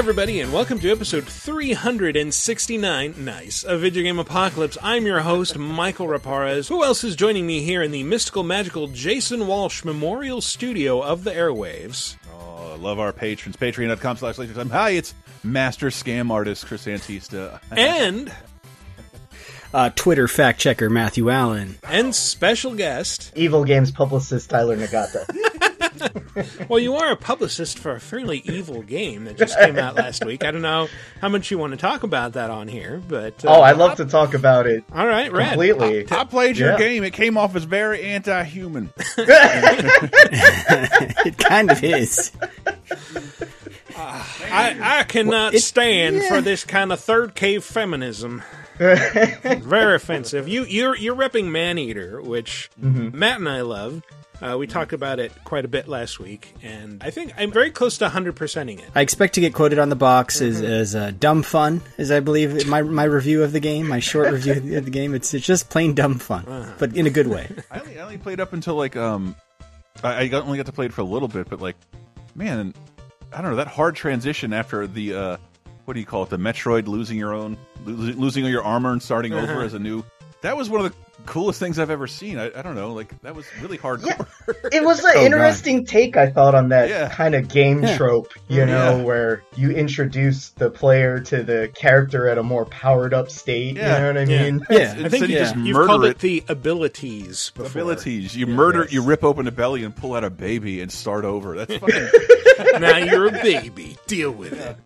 everybody, and welcome to episode 369, nice, of Video Game Apocalypse. I'm your host, Michael Raparez. Who else is joining me here in the mystical, magical Jason Walsh Memorial Studio of the airwaves? Oh, I love our patrons. Patreon.com slash Laser Hi, it's Master Scam Artist Chris Antista. And, uh, Twitter fact checker Matthew Allen. and special guest. Evil Games publicist Tyler Nagata. Well, you are a publicist for a fairly evil game that just came out last week. I don't know how much you want to talk about that on here, but. Uh, oh, I'd love to talk about it All right, Red. completely. I played your Yeah. game. It came off as very anti-human. It kind of is. I, I cannot it- stand yeah. for this kind of third cave feminism. Very offensive. You you're you're repping Maneater, which Matt and I love. Uh, we talked about it quite a bit last week, and I think I'm very close to 100 percenting it. I expect to get quoted on the box as, as uh, dumb fun, as I believe my my review of the game, my short review of the game. It's it's just plain dumb fun, but in a good way. I only, I only played up until like um, I, I got, only got to play it for a little bit, but like, man, I don't know that hard transition after the uh, what do you call it? The Metroid losing your own, losing all your armor and starting over as a new. That was one of the coolest things I've ever seen. I, I don't know, like that was really hardcore. It was an Oh, God. interesting take, I thought, on that Yeah. kind of game Yeah. trope, you know, where you introduce the player to the character at a more powered up state. Yeah. You know what I Yeah. mean? Yeah, I think you you, just you've murder called it it. the abilities. Before. Abilities. You murder. Yes. You rip open a belly and pull out a baby and start over. That's fucking. now you're a baby. Deal with it.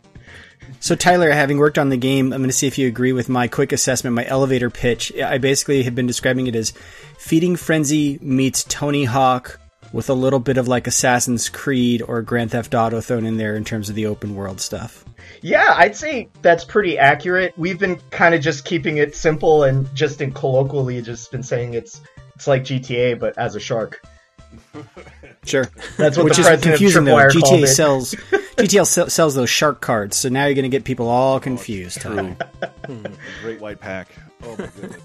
So Tyler, having worked on the game, I'm going to see if you agree with my quick assessment, my elevator pitch. I basically have been describing it as Feeding Frenzy meets Tony Hawk with a little bit of like Assassin's Creed or Grand Theft Auto thrown in there in terms of the open world stuff. Yeah, I'd say that's pretty accurate. We've been kind of just keeping it simple and just in colloquially just been saying it's it's like GTA but as a shark. Sure. That's what Which the is president confusing though. GTA sells GTA sell, sells those shark cards, so now you're going to get people all confused. Oh, Tyler. Great white pack. Oh my goodness.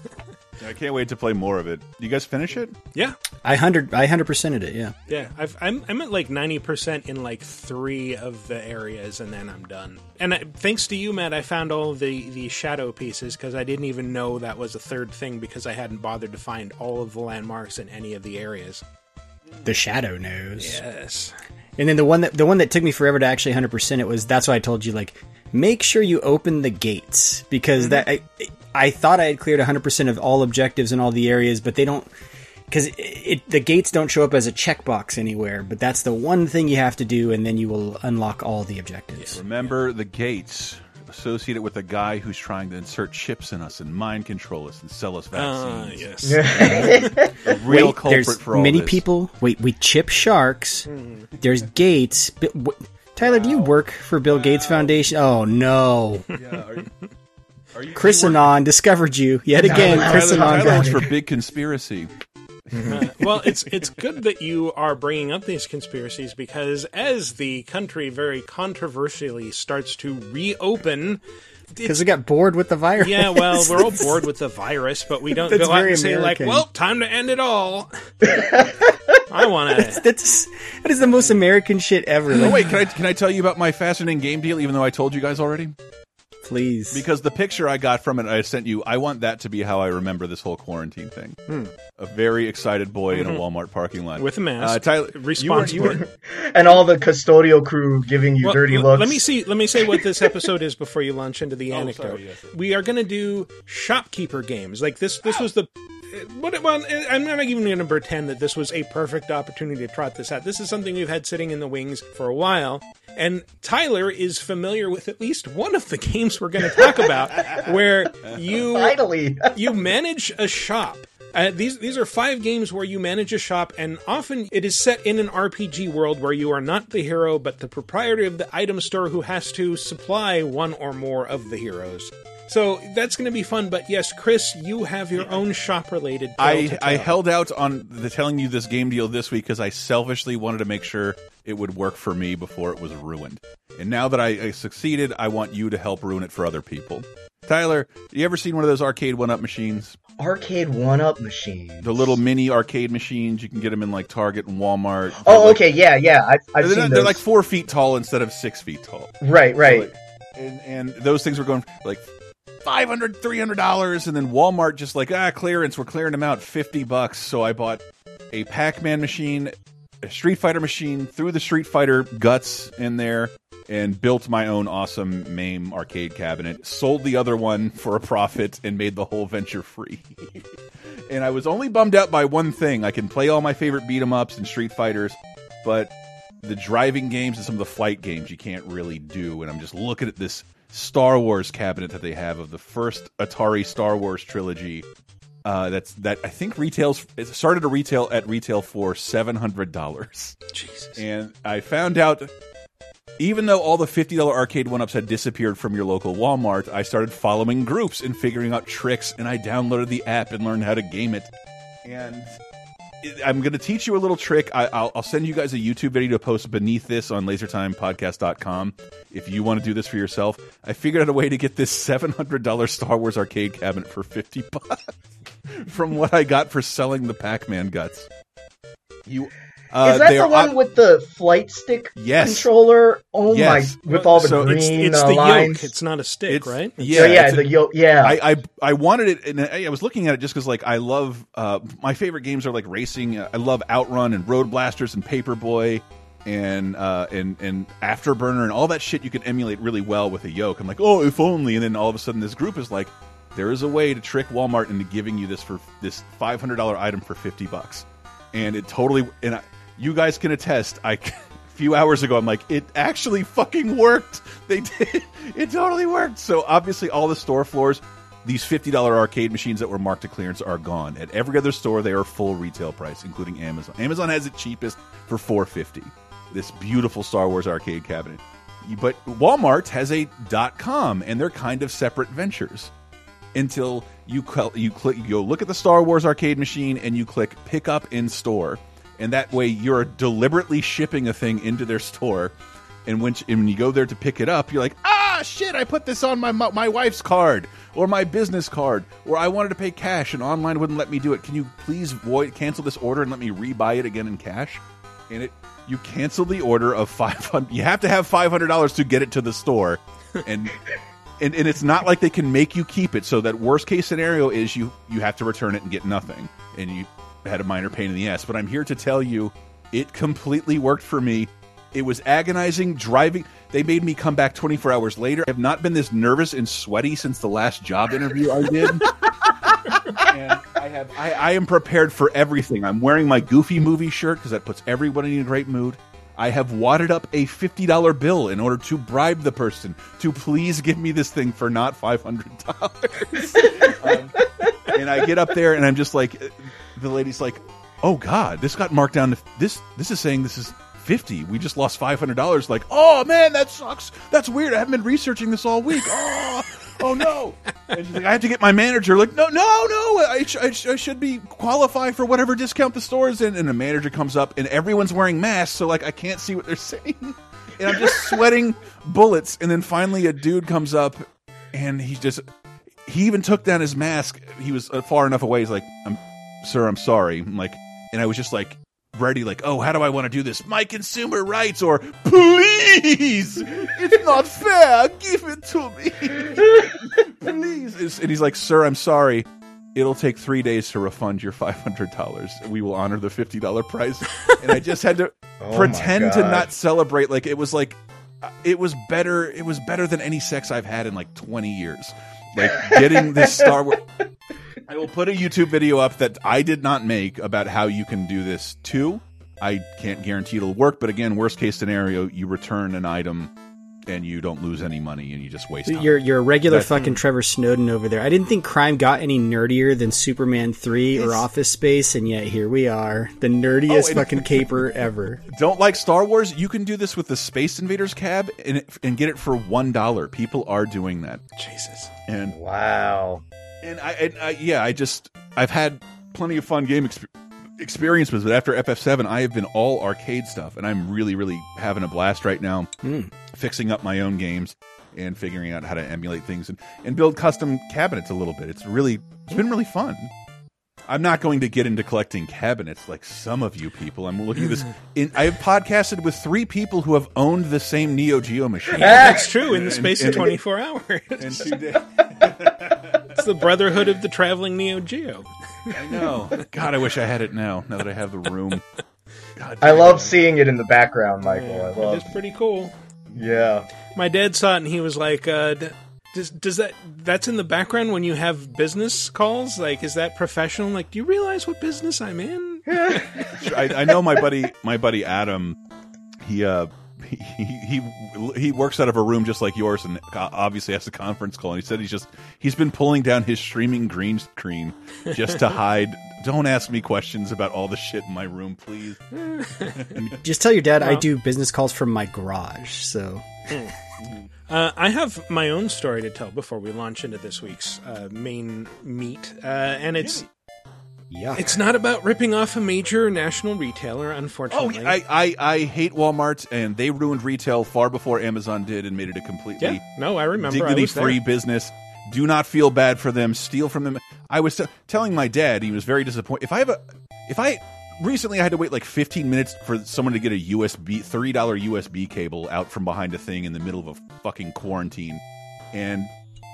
I can't wait to play more of it. You guys finish it? Yeah, I hundred I hundred percented it. Yeah. yeah. I've, I'm I'm at like 90 percent in like three of the areas, and then I'm done. And I, thanks to you, Matt, I found all the the shadow pieces because I didn't even know that was a third thing because I hadn't bothered to find all of the landmarks in any of the areas. The shadow knows. Yes. And then the one that the one that took me forever to actually 100% it was that's why I told you like make sure you open the gates because that mm-hmm. I, I thought I had cleared 100% of all objectives in all the areas but they don't cuz it, it the gates don't show up as a checkbox anywhere but that's the one thing you have to do and then you will unlock all the objectives. Remember the gates associated with a guy who's trying to insert chips in us and mind control us and sell us Ah, vaccines. yes. Real Wait, culprit there's for all many this. people. Wait, we chip sharks. There's gates. Bi- wh- Tyler, do you work for Bill Gates Foundation? Oh no. Yeah, are you, are you, Chris you work- Anon discovered you yet again. Tyler- Chris Tyler, Anon Tyler works for Big Conspiracy. Uh, well, it's it's good that you are bringing up these conspiracies because as the country very controversially starts to reopen, because we got bored with the virus. yeah, well, we're all bored with the virus, but we don't That's go out very and say like, "Well, time to end it all." I want to. That's that is the most American shit ever. Oh wait, can I can I tell you about my fascinating game deal? Even though I told you guys already, please. because the picture I got from it, I sent you. I want that to be how I remember this whole quarantine thing. A very excited boy in a Walmart parking lot With a mask. Uh, Tyler, Responsible. You were, you were, and all the custodial crew giving you Well, dirty l- looks. Let me see. Let me say what this episode is before you launch into the anecdote. sorry, yes. We are going to do shopkeeper games. Like this. This was the. What, well, I'm not even going to pretend that this was a perfect opportunity to trot this out. This is something we've had sitting in the wings for a while, and Tyler is familiar with at least one of the games we're going to talk about, where you Finally. you manage a shop. Uh, these these are five games where you manage a shop, and often it is set in an RPG world where you are not the hero, but the proprietor of the item store who has to supply one or more of the heroes. So that's going to be fun. But yes, Chris, you have your own shop related. I, I held out on the telling you this game deal this week because I selfishly wanted to make sure it would work for me before it was ruined. And now that I, I succeeded, I want you to help ruin it for other people. Tyler, you ever seen one of those arcade one-up machines? Arcade one-up machines. The little mini arcade machines. You can get them in like Target and Walmart. Oh, they're Oh, like- okay, yeah, yeah. I've, I've They're, seen not- they're like four feet tall instead of six feet tall. right, right. Like, and, and those things were going like 500 300 dollars and then walmart just like ah clearance we're clearing them out 50 bucks so i bought a pac-man machine a street fighter machine threw the street fighter guts in there and built my own awesome mame arcade cabinet sold the other one for a profit and made the whole venture free and i was only bummed out by one thing i can play all my favorite beat 'em ups and street fighters but the driving games and some of the flight games you can't really do. And I'm just looking at this Star Wars cabinet that they have of the first Atari Star Wars trilogy. Uh, that's that I think retails. It started to retail at retail for seven hundred dollars, Jesus. and I found out. Even though all the fifty dollar arcade one ups had disappeared from your local Walmart, I started following groups and figuring out tricks, and I downloaded the app and learned how to game it. And I'm going to teach you a little trick. I, I'll, I'll send you guys a YouTube video to post beneath this on lasertimepodcast.com if you want to do this for yourself. I figured out a way to get this $700 Star Wars arcade cabinet for 50 bucks from what I got for selling the Pac-Man guts. You uh, Is that the one op- with the flight stick Yes. controller? Oh Yes. my! With all the So green it's- It's uh, the lines. yoke. It's not a stick, It's- right? yeah, so yeah, it's a- the yo- yeah. I, I I wanted it, and I I was looking at it just because like I love uh, my favorite games are like racing. I love Outrun and Road Blasters and Paperboy and uh, and and Afterburner and all that shit you can emulate really well with a yoke. I'm like, oh, if only. And then all of a sudden, this group is like, there is a way to trick Walmart into giving you this for this five hundred dollar item for fifty bucks, and it totally and I, you guys can attest. I. A few hours ago, I'm like, it actually fucking worked. They did. It totally worked. So obviously, all the store floors, these $50 arcade machines that were marked to clearance are gone. At every other store, they are full retail price, including Amazon. Amazon has it cheapest for 450. This beautiful Star Wars arcade cabinet. But Walmart has a .com, and they're kind of separate ventures until you you click you go look at the Star Wars arcade machine and you click pick up in store, and that way you're deliberately shipping a thing into their store. And when, and when you go there to pick it up, you're like, ah, shit! I put this on my my wife's card or my business card, or I wanted to pay cash and online wouldn't let me do it. Can you please void cancel this order and let me rebuy it again in cash? And it you cancel the order of five hundred. You have to have five hundred dollars to get it to the store, and and, and it's not like they can make you keep it. So that worst case scenario is you you have to return it and get nothing, and you had a minor pain in the ass. But I'm here to tell you, it completely worked for me. It was agonizing driving. They made me come back 24 hours later. I have not been this nervous and sweaty since the last job interview I did. and I have I, I am prepared for everything. I'm wearing my Goofy movie shirt because that puts everybody in a great mood. I have wadded up a fifty dollar bill in order to bribe the person to please give me this thing for not five hundred dollars. um, and I get up there and I'm just like, the lady's like, "Oh God, this got marked down to this. This is saying this is fifty. We just lost five hundred dollars." Like, oh man, that sucks. That's weird. I haven't been researching this all week. Oh, oh no. And she's like, I have to get my manager. Like, no, no, no. I, sh I, sh I should be qualify for whatever discount the store is in. And the manager comes up, and everyone's wearing masks, so like I can't see what they're saying. And I'm just sweating bullets. And then finally, a dude comes up, and he just he even took down his mask. He was uh, far enough away. He's like, "I'm, sir, I'm sorry." I'm like, and I was just like ready, like, "Oh, how do I want to do this? My consumer rights, or please, it's not fair. Give it to me, please." And he's like, "Sir, I'm sorry." It'll take three days to refund your five hundred dollars. We will honor the fifty dollar price. And I just had to Oh pretend to not celebrate. Like it was like uh, it was better. It was better than any sex I've had in like twenty years. Like getting this Star Wars. I will put a YouTube video up that I did not make about how you can do this too. I can't guarantee it'll work, but again, worst case scenario, you return an item and you don't lose any money and you just waste time. You're you're a regular That- fucking Trevor Snowden over there. I didn't think crime got any nerdier than Superman three or Office Space, and yet here we are, the nerdiest Oh, fucking caper ever. don't like Star Wars, you can do this with the Space Invaders cab and, and get it for one dollar. People are doing that, Jesus. and Wow. and I, and I yeah, I just I've had plenty of fun game exp experience with it. After FF7, I have been all arcade stuff, and I'm really really having a blast right now, Hmm. fixing up my own games. and figuring out how to emulate things and, and build custom cabinets a little bit. It's really it's been really fun. I'm not going to get into collecting cabinets like some of you people. I'm looking at this. In, I've podcasted with three people who have owned the same Neo Geo machine. That's true in the space of and- 24 hours. in two days. It's the brotherhood of the traveling Neo Geo. I know. God, I wish I had it now. Now that I have the room. God, I love seeing it in the background, Michael. I love. is pretty cool. Yeah. My dad saw it and he was like, uh, "Does does that that's in the background when you have business calls? Like, is that professional? Like, do you realize what business I'm in?" I, I know my buddy, my buddy Adam. He uh, he, he he works out of a room just like yours, and obviously has a conference call. And he said he's just he's been pulling down his streaming green screen just to hide. Don't ask me questions about all the shit in my room, please. Just tell your dad I do business calls from my garage. So Uh, I have my own story to tell before we launch into this week's uh, main meat, uh, and it's yeah, it's not about ripping off a major national retailer, Oh, unfortunately. I, I I hate Walmart, and they ruined retail far before Amazon did, and made it a completely yeah, no, I remember. I dignity there. free business. Do not feel bad for them. Steal from them. I was t- telling my dad he was very disappointed. If I have a, if I recently I had to wait like 15 minutes for someone to get a USB $3 USB cable out from behind a thing in the middle of a fucking quarantine, and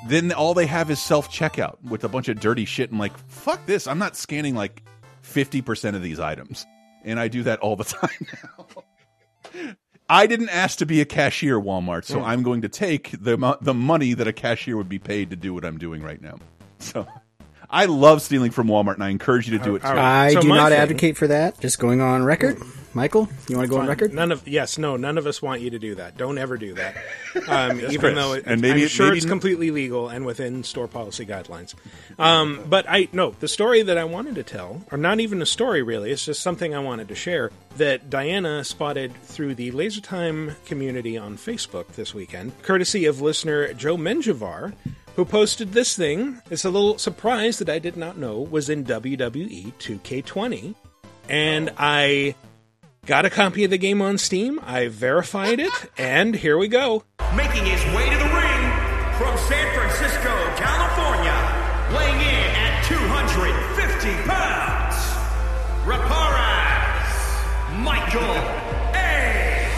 then all they have is self checkout with a bunch of dirty shit. And like, fuck this. I'm not scanning like 50 percent of these items, and I do that all the time now. I didn't ask to be a cashier, Walmart, so hmm. I'm going to take the the money that a cashier would be paid to do what I'm doing right now. So, I love stealing from Walmart, and I encourage you to do it too. I So do not thing- advocate for that. Just going on record, Michael. You want to go on record? None of yes, no, none of us want you to do that. Don't ever do that. Um, even Chris. though it, And maybe- I'm sure maybe it's n- completely legal and within store policy guidelines. Um, but I no, the story that I wanted to tell, or not even a story really, it's just something I wanted to share that Diana spotted through the Laser Time community on Facebook this weekend, courtesy of listener Joe Menjivar. Who posted this thing? It's a little surprise that I did not know was in WWE 2K20, and I Got a copy of the game on Steam. I verified it, and here we go. Making his way to the ring from San Francisco, California, weighing in at 250 pounds, Raparez, Michael A.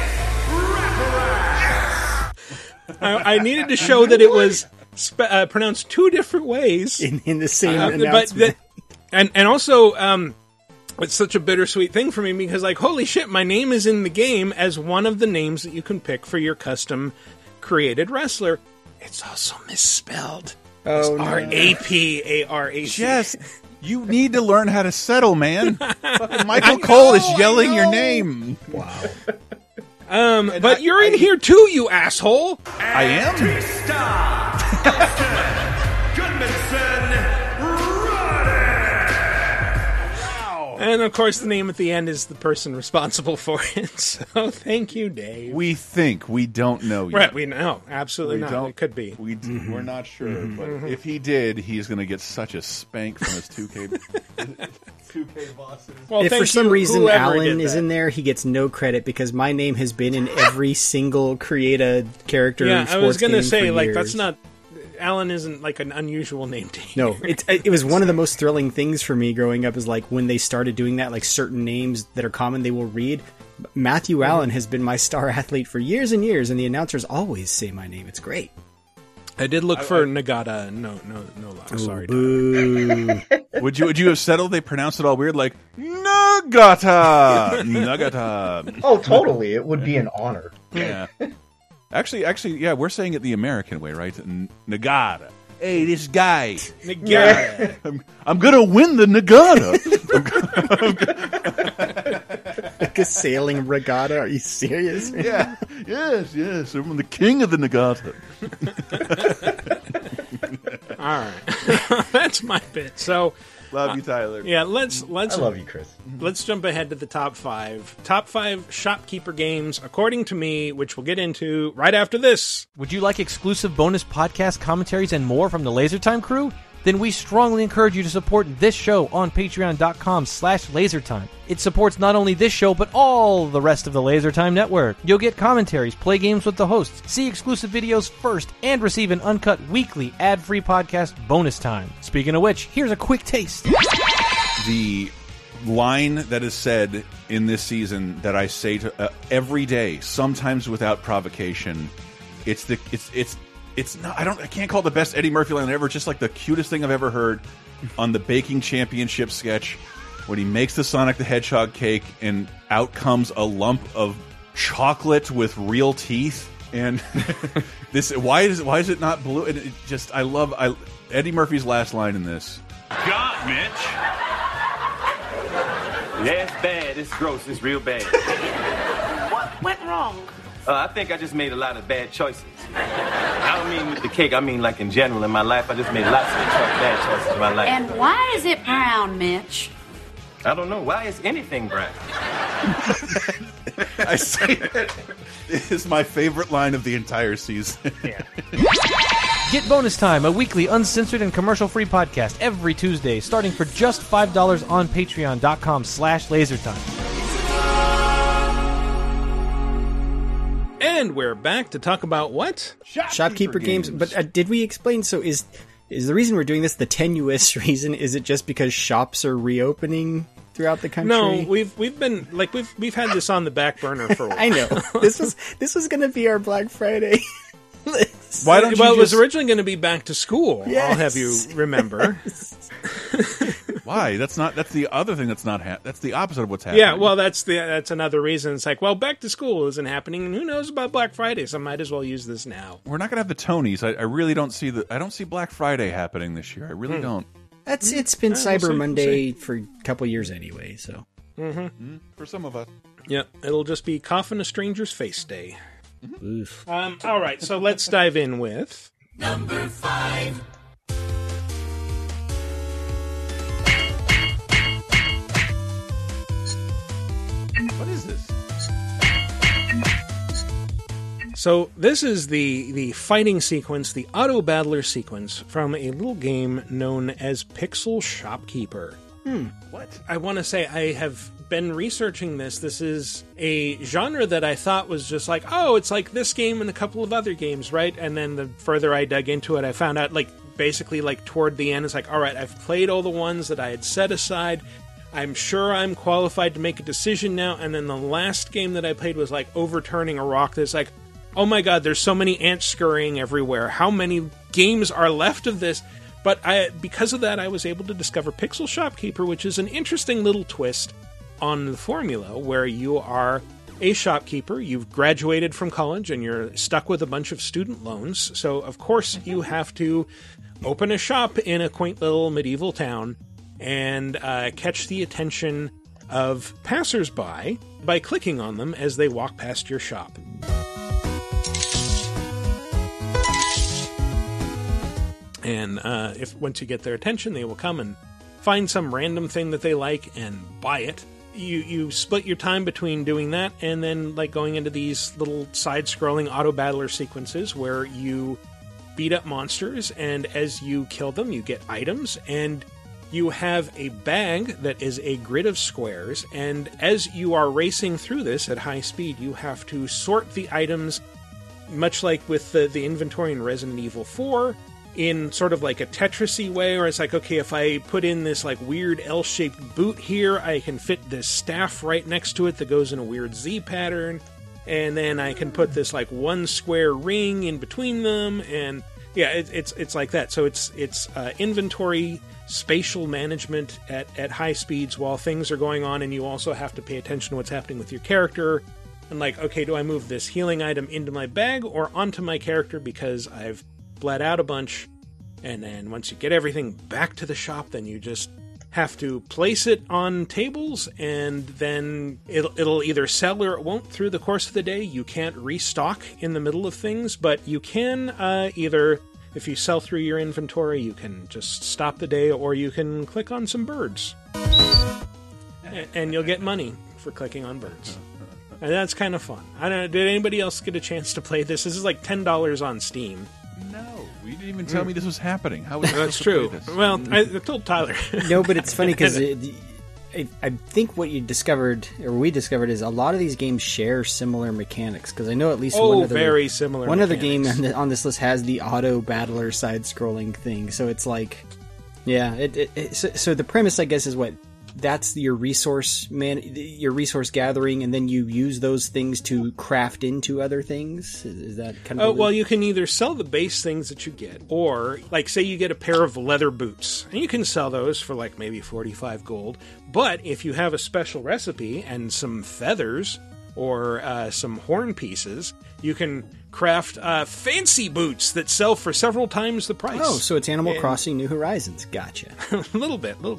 I, I needed to show that it was spe- uh, pronounced two different ways, In, in the same Uh, but announcement. and and also um, it's such a bittersweet thing for me because like holy shit, my name is in the game as one of the names that you can pick for your custom created wrestler. It's also misspelled. oh, no. R A P A R A C. Jess, you need to learn how to settle, man. Fucking Michael Cole is yelling your name. Wow. Um, but you're in here too, you asshole. I am. Batista, Austin, Goodmanson, Roddy. And of course, the name at the end is the person responsible for it. So thank you, Dave. We think we don't know yet. right, we know absolutely We not. don't. It could be. We we're not sure, but mm-hmm. if he did, he's going to get such a spank from his 2K 2K bosses. Well, if for some you, reason whoever Alan is in there, he gets no credit because my name has been in every single create a character. Yeah, I sports was gonna say like years. that's not. Alan isn't like an unusual name to hear. No, it, it was one of the most thrilling things for me growing up. Is like when they started doing that, like certain names that are common, they will read. Matthew Allen has been my star athlete for years and years, and the announcers always say my name. It's great. I did look for Nagata. No, no, no luck. Sorry. Boo. Would you would you have settled? They pronounce it all weird, like Nagata, Nagata. Oh, totally. It would be an honor. Yeah. Actually, actually, yeah, we're saying it the American way, right? N- Nagata. Hey, this guy. Nagata. I'm, I'm gonna win the Nagata. like a sailing regatta. Are you serious? yeah. Yes, yes. I'm the king of the Nagata. All right, that's my bit. So Love uh, you, Tyler. yeah, let's let's I love you, Chris. Mm-hmm. let's jump ahead to the top five. Top five shopkeeper games, according to me, which we'll get into right after this. Would you like exclusive bonus podcast commentaries and more from the LaserTime crew? Then we strongly encourage you to support this show on patreon.com slash lasertime. It supports not only this show, but all the rest of the Lasertime Network. You'll get commentaries, play games with the hosts, see exclusive videos first, and receive an uncut weekly ad-free podcast bonus time. Speaking of which, here's a quick taste. the line that is said in this season that I say to uh, every day, sometimes without provocation. It's the it's it's it's not. I don't. I can't call it the best Eddie Murphy line ever. Just like the cutest thing I've ever heard on the baking championship sketch when he makes the Sonic the Hedgehog cake and out comes a lump of chocolate with real teeth. And this why is why is it not blue? And it just I love I Eddie Murphy's last line in this. God, Mitch. Yeah, it's bad. It's gross. It's real bad. What went wrong? Uh, I think I just made a lot of bad choices. I don't mean with the cake. I mean like in general in my life. I just made lots of bad choices in my life. And why is it brown, Mitch? I don't know why is anything brown. I say that it is my favorite line of the entire season. Get Bonus Time, a weekly uncensored and commercial-free podcast every Tuesday, starting for just $5 on patreon.com slash lasertime. And we're back to talk about what? Shopkeeper games. But uh, did we explain? So is is the reason we're doing this the tenuous reason? Is it just because shops are reopening throughout the country? No, we've we've been like we've we've had this on the back burner for a while. I know this was this was going to be our Black Friday. list. Why don't you well, it was just- originally going to be back to school. I'll have you remember. Why? That's not. That's the other thing that's not. Ha that's the opposite of what's happening. yeah, well, that's the that's another reason. It's like, well, back to school isn't happening, and who knows about Black Friday? So I might as well use this now. we're not gonna have the Tonys. I, I really don't see the. I don't see Black Friday happening this year. I really Hmm. don't. That's it's hmm. been Yeah, we'll see, Cyber we'll Monday for a couple years anyway. So mm-hmm. Mm-hmm. For some of us. Yeah, it'll just be coffin a stranger's face day. Oof. Um, all right, so let's dive in with number five. What is this? So this is the the fighting sequence, the auto battler sequence from a little game known as Pixel Shopkeeper. Hmm. What? I want to say I have been researching this. This is a genre that I thought was just like, oh, it's like this game and a couple of other games, right? And then the further I dug into it, I found out like basically like toward the end, it's like, all right, I've played all the ones that I had set aside. I'm sure I'm qualified to make a decision now. And then the last game that I played was like overturning a rock. That's like, oh my god, there's so many ants scurrying everywhere. How many games are left of this? But I, because of that, I was able to discover Pixel Shopkeeper, which is an interesting little twist on the formula where you are a shopkeeper, you've graduated from college, and you're stuck with a bunch of student loans. So, of course, you have to open a shop in a quaint little medieval town and uh, catch the attention of passersby by clicking on them as they walk past your shop. And uh, if once you get their attention, they will come and find some random thing that they like and buy it. You you split your time between doing that and then like going into these little side-scrolling auto battler sequences where you beat up monsters and as you kill them, you get items. And you have a bag that is a grid of squares. And as you are racing through this at high speed, you have to sort the items much like with the, the inventory in Resident Evil 4, in sort of like a Tetrisy way, where it's like, okay, if I put in this like weird L-shaped boot here, I can fit this staff right next to it that goes in a weird Z pattern, and then I can put this like one square ring in between them, and yeah, it, it's it's like that. So it's it's uh, inventory spatial management at, at high speeds while things are going on, and you also have to pay attention to what's happening with your character. And like, okay, do I move this healing item into my bag or onto my character because I've bled out a bunch? And then once you get everything back to the shop, then you just have to place it on tables and then it'll, it'll either sell or it won't through the course of the day. You can't restock in the middle of things, but you can uh, either, if you sell through your inventory, you can just stop the day or you can click on some birds. And you'll get money for clicking on birds. And that's kind of fun. I don't know. Did anybody else get a chance to play this? This is like ten dollars on Steam. No, You didn't even tell mm. me this was happening. How was I That's supposed to true. play this? Well, I, I told Tyler. No, but it's funny because I, I think what you discovered, or we discovered, is a lot of these games share similar mechanics. Because I know at least Oh, one other very similar One other game mechanics. on, the, on this list has the auto battler side-scrolling thing. So it's like, yeah. It, it, it, so, so the premise, I guess, is what that's your resource man, your resource gathering, and then you use those things to craft into other things. Is, that kind of? Oh, well, you can either sell the base things that you get, or, like, say you get a pair of leather boots, and you can sell those for, like, maybe 45 gold. But if you have a special recipe and some feathers or uh, some horn pieces, you can craft uh, fancy boots that sell for several times the price. Oh, so it's Animal And- Crossing New Horizons. Gotcha. a little bit, a little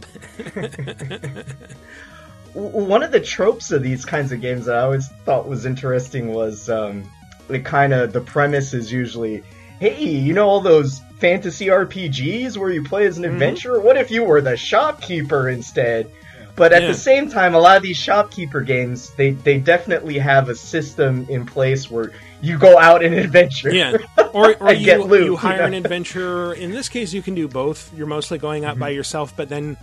bit. One of the tropes of these kinds of games that I always thought was interesting was um, the kind of the premise is usually, hey, you know all those fantasy RPGs where you play as Mm-hmm. an adventurer? What if you were the shopkeeper instead? But at Yeah. the same time, a lot of these shopkeeper games, they, they definitely have a system in place where you go out and adventure. Yeah, or, or you, loot, you hire you an adventurer. In this case, you can do both. You're mostly going out by yourself, but then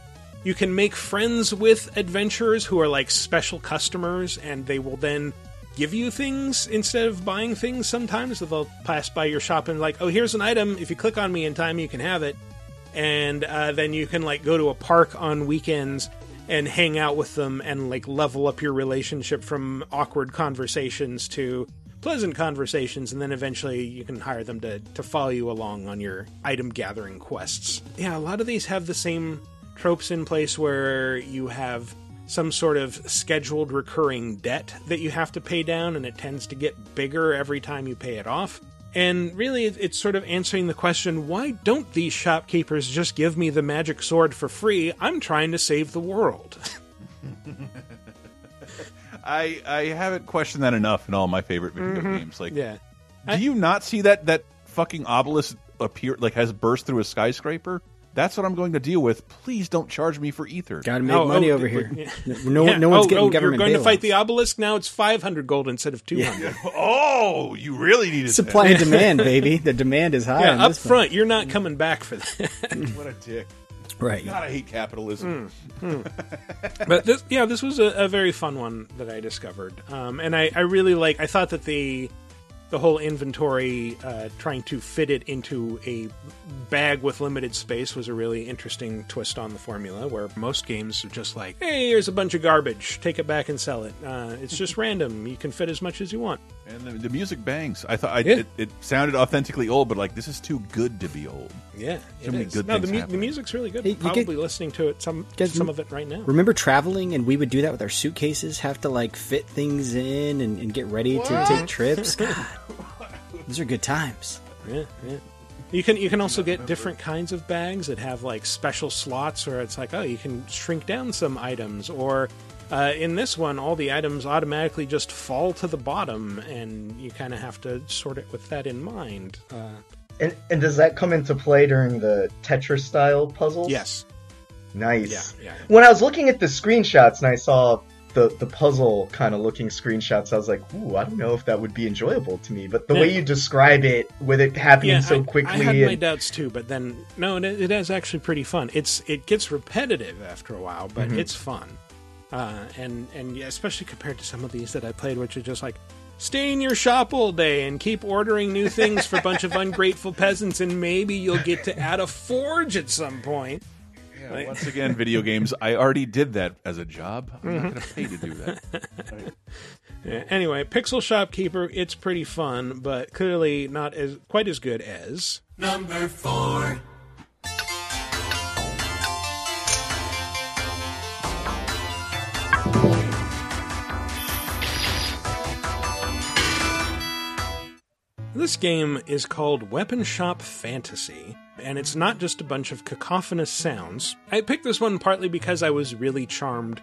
you can make friends with adventurers who are like special customers, and they will then give you things instead of buying things. Sometimes they'll pass by your shop and like, oh, here's an item. If you click on me in time, you can have it, and uh, then you can like go to a park on weekends and hang out with them and like level up your relationship from awkward conversations to pleasant conversations and then eventually you can hire them to, to follow you along on your item gathering quests yeah a lot of these have the same tropes in place where you have some sort of scheduled recurring debt that you have to pay down and it tends to get bigger every time you pay it off and really, it's sort of answering the question why don't these shopkeepers just give me the magic sword for free? I'm trying to save the world. I I haven't questioned that enough in all my favorite video mm-hmm. games. Like, yeah. do you not see that that fucking obelisk appear like has burst through a skyscraper? That's what I'm going to deal with. Please don't charge me for ether. Got to make Oh, money oh, over yeah. here. No, Yeah. no one's oh, getting oh, government You're going to fight the obelisk? Now it's 500 gold instead of 200. Oh, you really need Supply and demand, baby. The demand is high. Yeah, on up this one. front, you're not coming back for that. What a dick. Right? God, I hate capitalism. but this, yeah, this was a, a very fun one that I discovered, um, and I, I really like. I thought that the the whole inventory, uh, trying to fit it into a bag with limited space, was a really interesting twist on the formula. Where most games are just like, "Hey, here's a bunch of garbage. Take it back and sell it." Uh, it's just random. You can fit as much as you want. And the, the music bangs. I thought I, Yeah. it, it sounded authentically old, but like this is too good to be old. Yeah, So it many is. good no, the, mu- the music's really good. Hey, you Probably get- listening to it some Guys, some of it right now. Remember traveling, and we would do that with our suitcases. Have to like fit things in and, and get ready to take trips. God, those are good times. Yeah, yeah. You can you can also get different kinds of bags that have like special slots where it's like oh you can shrink down some items or uh, in this one all the items automatically just fall to the bottom and you kind of have to sort it with that in mind. Uh, And, and does that come into play during the Tetris style puzzles? yes, Nice. Yeah, yeah. When I was looking at the screenshots and I saw the, the puzzle kind of looking screenshots, I was like, ooh, I don't know if that would be enjoyable to me. But the way you describe it, with it happening yeah. so I, quickly, I had my and- doubts too, but then no, it, it is actually pretty fun. It's it gets repetitive after a while, but Mm-hmm. it's fun. Uh, and and yeah, especially compared to some of these that I played, which are just like stay in your shop all day and keep ordering new things for a bunch of ungrateful peasants, and maybe you'll get to add a forge at some point. Like- Once again, video games. I already did that as a job. I'm Mm-hmm. not going to pay to do that. Yeah, anyway, Pixel Shopkeeper, it's pretty fun, but clearly not as quite as good as Number four. This game is called Weapon Shop Fantasy, and it's not just a bunch of cacophonous sounds. I picked this one partly because I was really charmed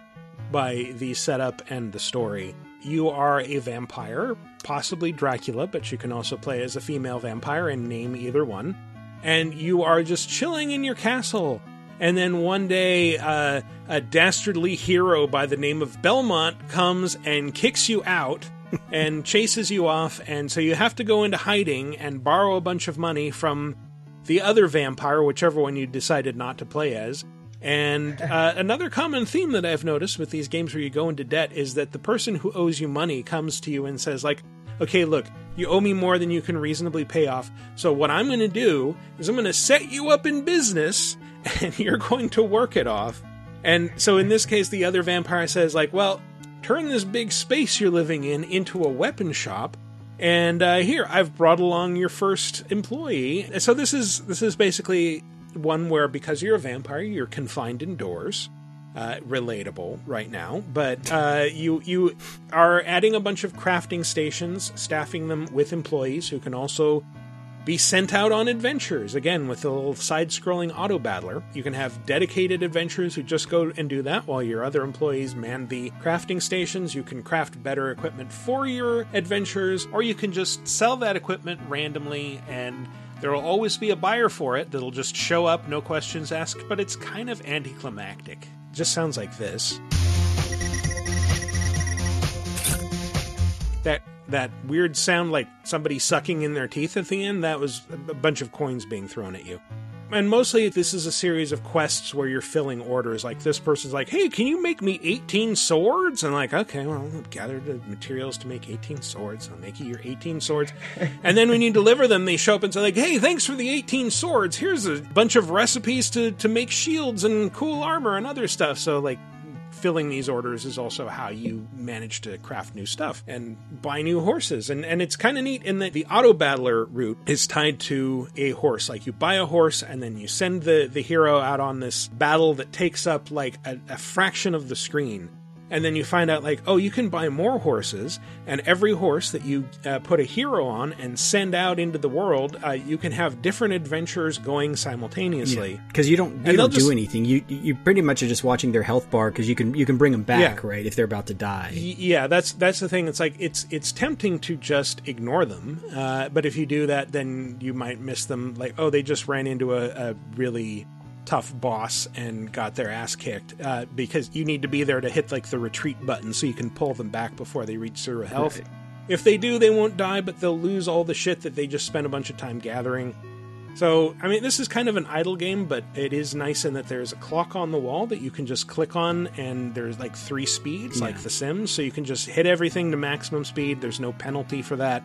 by the setup and the story. You are a vampire, possibly Dracula, but you can also play as a female vampire and name either one. And you are just chilling in your castle. And then one day, uh, a dastardly hero by the name of Belmont comes and kicks you out and chases you off. And so you have to go into hiding and borrow a bunch of money from the other vampire, whichever one you decided not to play as. And uh, another common theme that I've noticed with these games where you go into debt is that the person who owes you money comes to you and says, like, okay, look, you owe me more than you can reasonably pay off. So what I'm going to do is I'm going to set you up in business and you're going to work it off. And so in this case, the other vampire says, like, well, turn this big space you're living in into a weapon shop. And uh, here, I've brought along your first employee. So this is this is basically one where because you're a vampire, you're confined indoors. Uh, relatable right now, but uh, you you are adding a bunch of crafting stations, staffing them with employees who can also be sent out on adventures. Again, with a little side scrolling auto battler. You can have dedicated adventurers who just go and do that while your other employees man the crafting stations. You can craft better equipment for your adventures, or you can just sell that equipment randomly and there will always be a buyer for it that'll just show up, no questions asked, but it's kind of anticlimactic. Just sounds like this. That that weird sound like somebody sucking in their teeth at the end, that was a bunch of coins being thrown at you. And mostly, this is a series of quests where you're filling orders. Like, this person's like, hey, can you make me 18 swords? And, like, okay, well, gather the materials to make 18 swords. I'll make you your 18 swords. and then when you deliver them, they show up and say, like, hey, thanks for the 18 swords. Here's a bunch of recipes to, to make shields and cool armor and other stuff. So, like, filling these orders is also how you manage to craft new stuff and buy new horses. And and it's kind of neat in that the auto battler route is tied to a horse. Like you buy a horse and then you send the the hero out on this battle that takes up like a, a fraction of the screen. And then you find out, like, oh, you can buy more horses, and every horse that you uh, put a hero on and send out into the world, uh, you can have different adventures going simultaneously. because you don't you don't do just- anything. You you pretty much are just watching their health bar because you can you can bring them back Yeah. right if they're about to die. Yeah that's that's the thing it's like it's it's tempting to just ignore them uh, but if you do that then you might miss them like oh they just ran into a, a really tough boss and got their ass kicked uh, because you need to be there to hit like the retreat button so you can pull them back before they reach zero health Right. if they do they won't die but they'll lose all the shit that they just spent a bunch of time gathering so, I mean, this is kind of an idle game, but it is nice in that there's a clock on the wall that you can just click on, and there's like three speeds, like The Sims. So you can just hit everything to maximum speed. There's no penalty for that,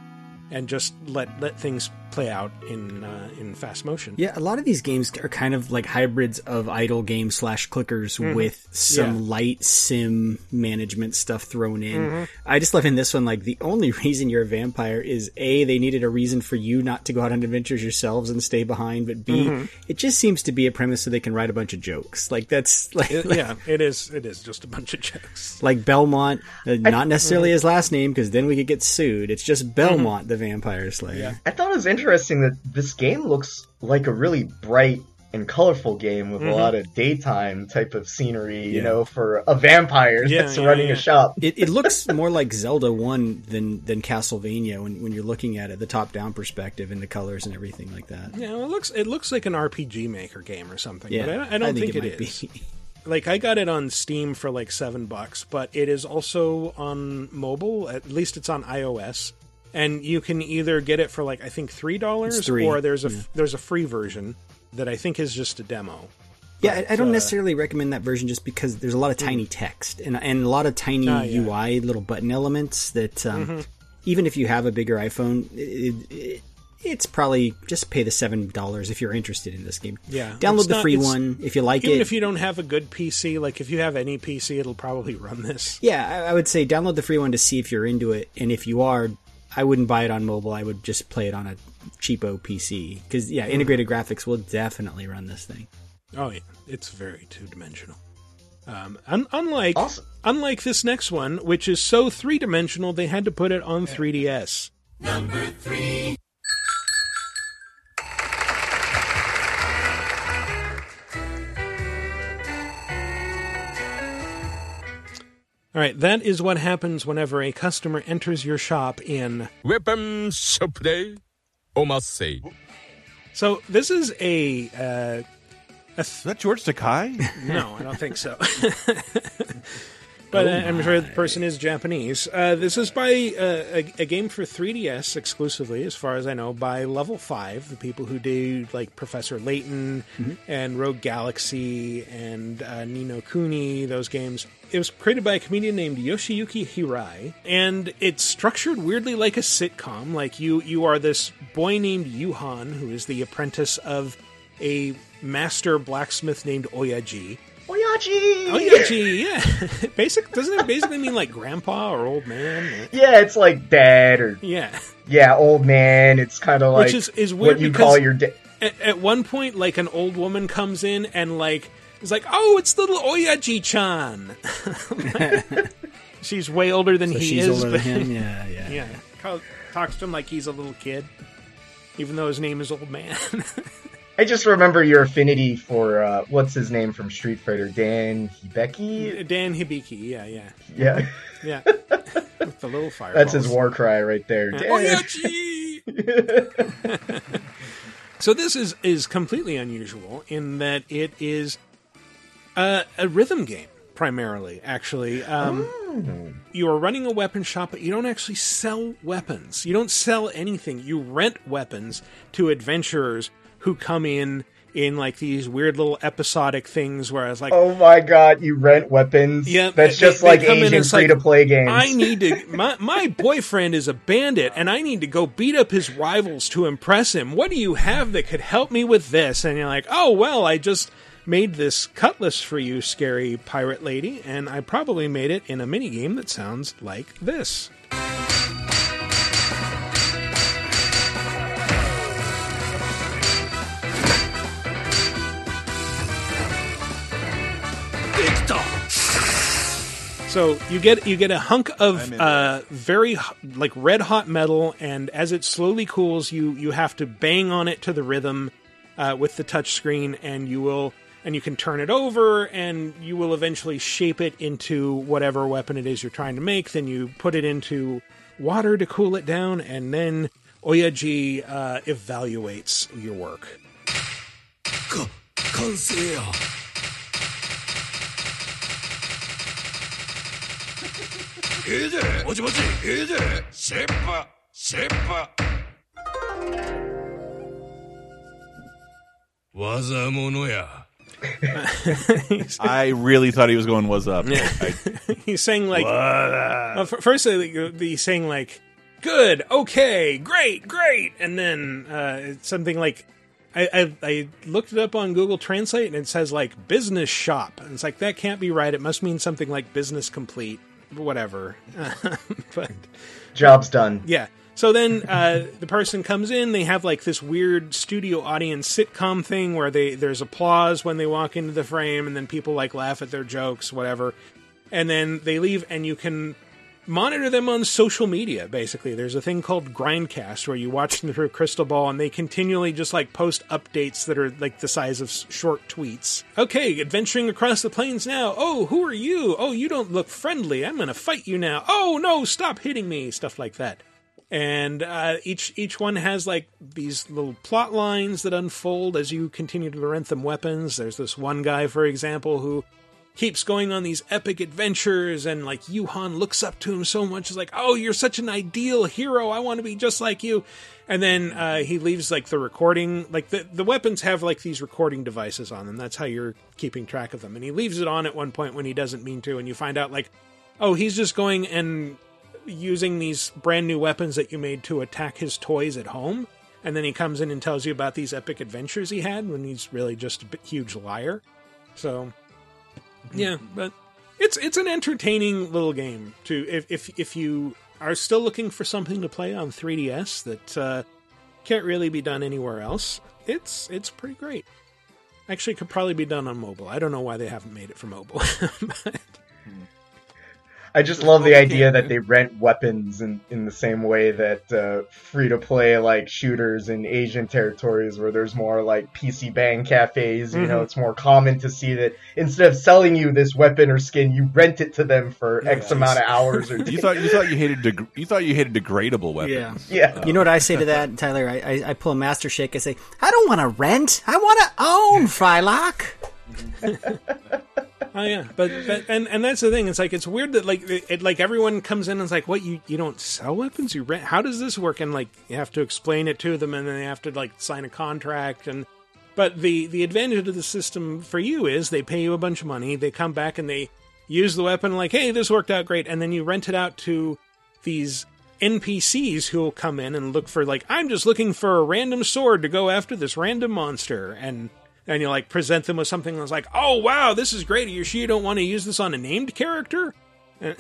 and just let let things play out in uh, in fast motion. Yeah, a lot of these games are kind of like hybrids of idle game slash clickers with some Mm-hmm. Yeah. light sim management stuff thrown in. Mm-hmm. I just love in this one, like, the only reason you're a vampire is A, they needed a reason for you not to go out on adventures yourselves and stay behind, but B, Mm-hmm. it just seems to be a premise so they can write a bunch of jokes. Like, that's like. It- yeah, it is. It is just a bunch of jokes. Like Belmont, uh, not mm-hmm. necessarily his last name because then we could get sued. It's just Belmont, the vampire slayer. I thought it was interesting that this game looks like a really bright and colorful game with a mm-hmm. lot of daytime type of scenery, you know, for a vampire Yeah, that's yeah, running yeah. a shop. It, it looks more like Zelda One than than Castlevania when when you're looking at it, the top down perspective and the colors and everything like that. Yeah, well, it looks it looks like an RPG Maker game or something. Yeah, but I, I don't think, it, it might is. be. like I got it on Steam for like seven bucks, but it is also on mobile. At least it's on iOS, and you can either get it for like I think three dollars, or there's a yeah. there's a free version that I think is just a demo. Yeah, I, I don't uh, necessarily recommend that version just because there's a lot of tiny text and and a lot of tiny Ah, yeah. UI little button elements that um, Mm-hmm. even if you have a bigger iPhone, it, it, it's probably just pay the seven dollars if you're interested in this game. Yeah, download the not- free one if you like Even it. Even if you don't have a good PC, like if you have any PC, it'll probably run this. Yeah, I, I would say download the free one to see if you're into it, and if you are, I wouldn't buy it on mobile. I would just play it on a cheapo PC because yeah, integrated graphics will definitely run this thing. Oh yeah, it's very two dimensional. Um, un- unlike Awesome. unlike this next one, which is so three dimensional, they had to put it on 3DS. All right, that is what happens whenever a customer enters your shop in. Weapon supply. Omasse. So this is a uh, Is that George Takei? no, I don't think so. but uh, I'm sure the person is Japanese. Uh, this is by uh, a, a game for 3DS exclusively, as far as I know, by Level Five, the people who do like Professor Layton and Rogue Galaxy and uh, Ni no Kuni, those games. It was created by a comedian named Yoshiyuki Hirai, and it's structured weirdly like a sitcom. Like you, you are this boy named Yuhan, who is the apprentice of a master blacksmith named Oyaji. Oyaji! Oyaji, yeah. Basic doesn't it basically mean like grandpa or old man? Or- Yeah, it's like dad or yeah. yeah, old man. It's kind of like Which is- is weird what you call your dad. At, at one point, like an old woman comes in and like is like, "Oh, it's little Oyaji-chan." she's way older than So he she's is. older but than him. Yeah, yeah. yeah, talks to him like he's a little kid, even though his name is Old Man. I just remember your affinity for uh, what's his name from Street Fighter, Dan Hibiki. Dan Hibiki, yeah, yeah, Yeah, yeah, with the little fire. that's his war cry right there. Oyaji! so this is is completely unusual in that it is uh, a rhythm game primarily. Actually, um, you are running a weapon shop, but you don't actually sell weapons. You don't sell anything. You rent weapons to adventurers who come in in like these weird little episodic things. Where I was like, Oh my god, you rent weapons? Yeah, that's they- just they like come in and Asian free to play games. I need to. My my boyfriend is a bandit, and I need to go beat up his rivals to impress him. What do you have that could help me with this? And you're like, oh well, I just made this cutlass for you, scary pirate lady, and I probably made it in a mini game that sounds like this. So you get you get a hunk of uh, very like red hot metal, and as it slowly cools, you you have to bang on it to the rhythm uh, with the touch screen, and you will and you can turn it over, and you will eventually shape it into whatever weapon it is you're trying to make. Then you put it into water to cool it down, and then Oyaji uh, evaluates your work. 完成やええでもちもちええで先輩先輩技物や I really thought he was going "Was up." I, he's saying like uh, f- first uh, he's saying like good okay great great and then uh, it's something like I, I I looked it up on Google Translate and it says like business shop and it's like that can't be right it must mean something like business complete whatever but Job's done. yeah. So then uh, the person comes in. They have like this weird studio audience sitcom thing where they there's applause when they walk into the frame, and then people like laugh at their jokes, whatever. And then they leave, and you can monitor them on social media. Basically, there's a thing called Grindcast where you watch them through a crystal ball, and they continually just like post updates that are like the size of short tweets. Okay, adventuring across the plains now. Oh, who are you? Oh, you don't look friendly. I'm gonna fight you now. Oh no, stop hitting me. Stuff like that and uh, each each one has like these little plot lines that unfold as you continue to rent them weapons. There's this one guy, for example, who keeps going on these epic adventures, and like Yuhan looks up to him so much, is like, "Oh, you're such an ideal hero. I want to be just like you." And then uh, he leaves like the recording, like the the weapons have like these recording devices on them. That's how you're keeping track of them. And he leaves it on at one point when he doesn't mean to, and you find out like, oh, he's just going and using these brand new weapons that you made to attack his toys at home. And then he comes in and tells you about these epic adventures he had when he's really just a huge liar. So, yeah, but it's it's an entertaining little game to if if if you are still looking for something to play on 3DS that uh, can't really be done anywhere else. It's it's pretty great. Actually, could probably be done on mobile. I don't know why they haven't made it for mobile. but, I just love the idea that they rent weapons in, in the same way that uh, free to play like shooters in Asian territories where there's more like PC bang cafes. You know, Mhm. it's more common to see that instead of selling you this weapon or skin, you rent it to them for X amount of hours or you thought you thought you hated deg- you thought you hated degradable weapons. Yeah. yeah. You know what I say to that, Tyler? I, I, I pull a master shake. I say, I don't want to rent. I want to own, Frylock. Oh yeah, but, but and and that's the thing. It's like it's weird that like it, it- like everyone comes in and it's like, "What you you don't sell weapons? You rent? How does this work?" And like you have to explain it to them, and then they have to like sign a contract. And but the the advantage of the system for you is they pay you a bunch of money. They come back and they use the weapon. Like, hey, this worked out great, and then you rent it out to these NPCs who will come in and look for like, I'm just looking for a random sword to go after this random monster, and and you like present them with something that's like, oh wow, this is great. Are you sure you don't want to use this on a named character? And-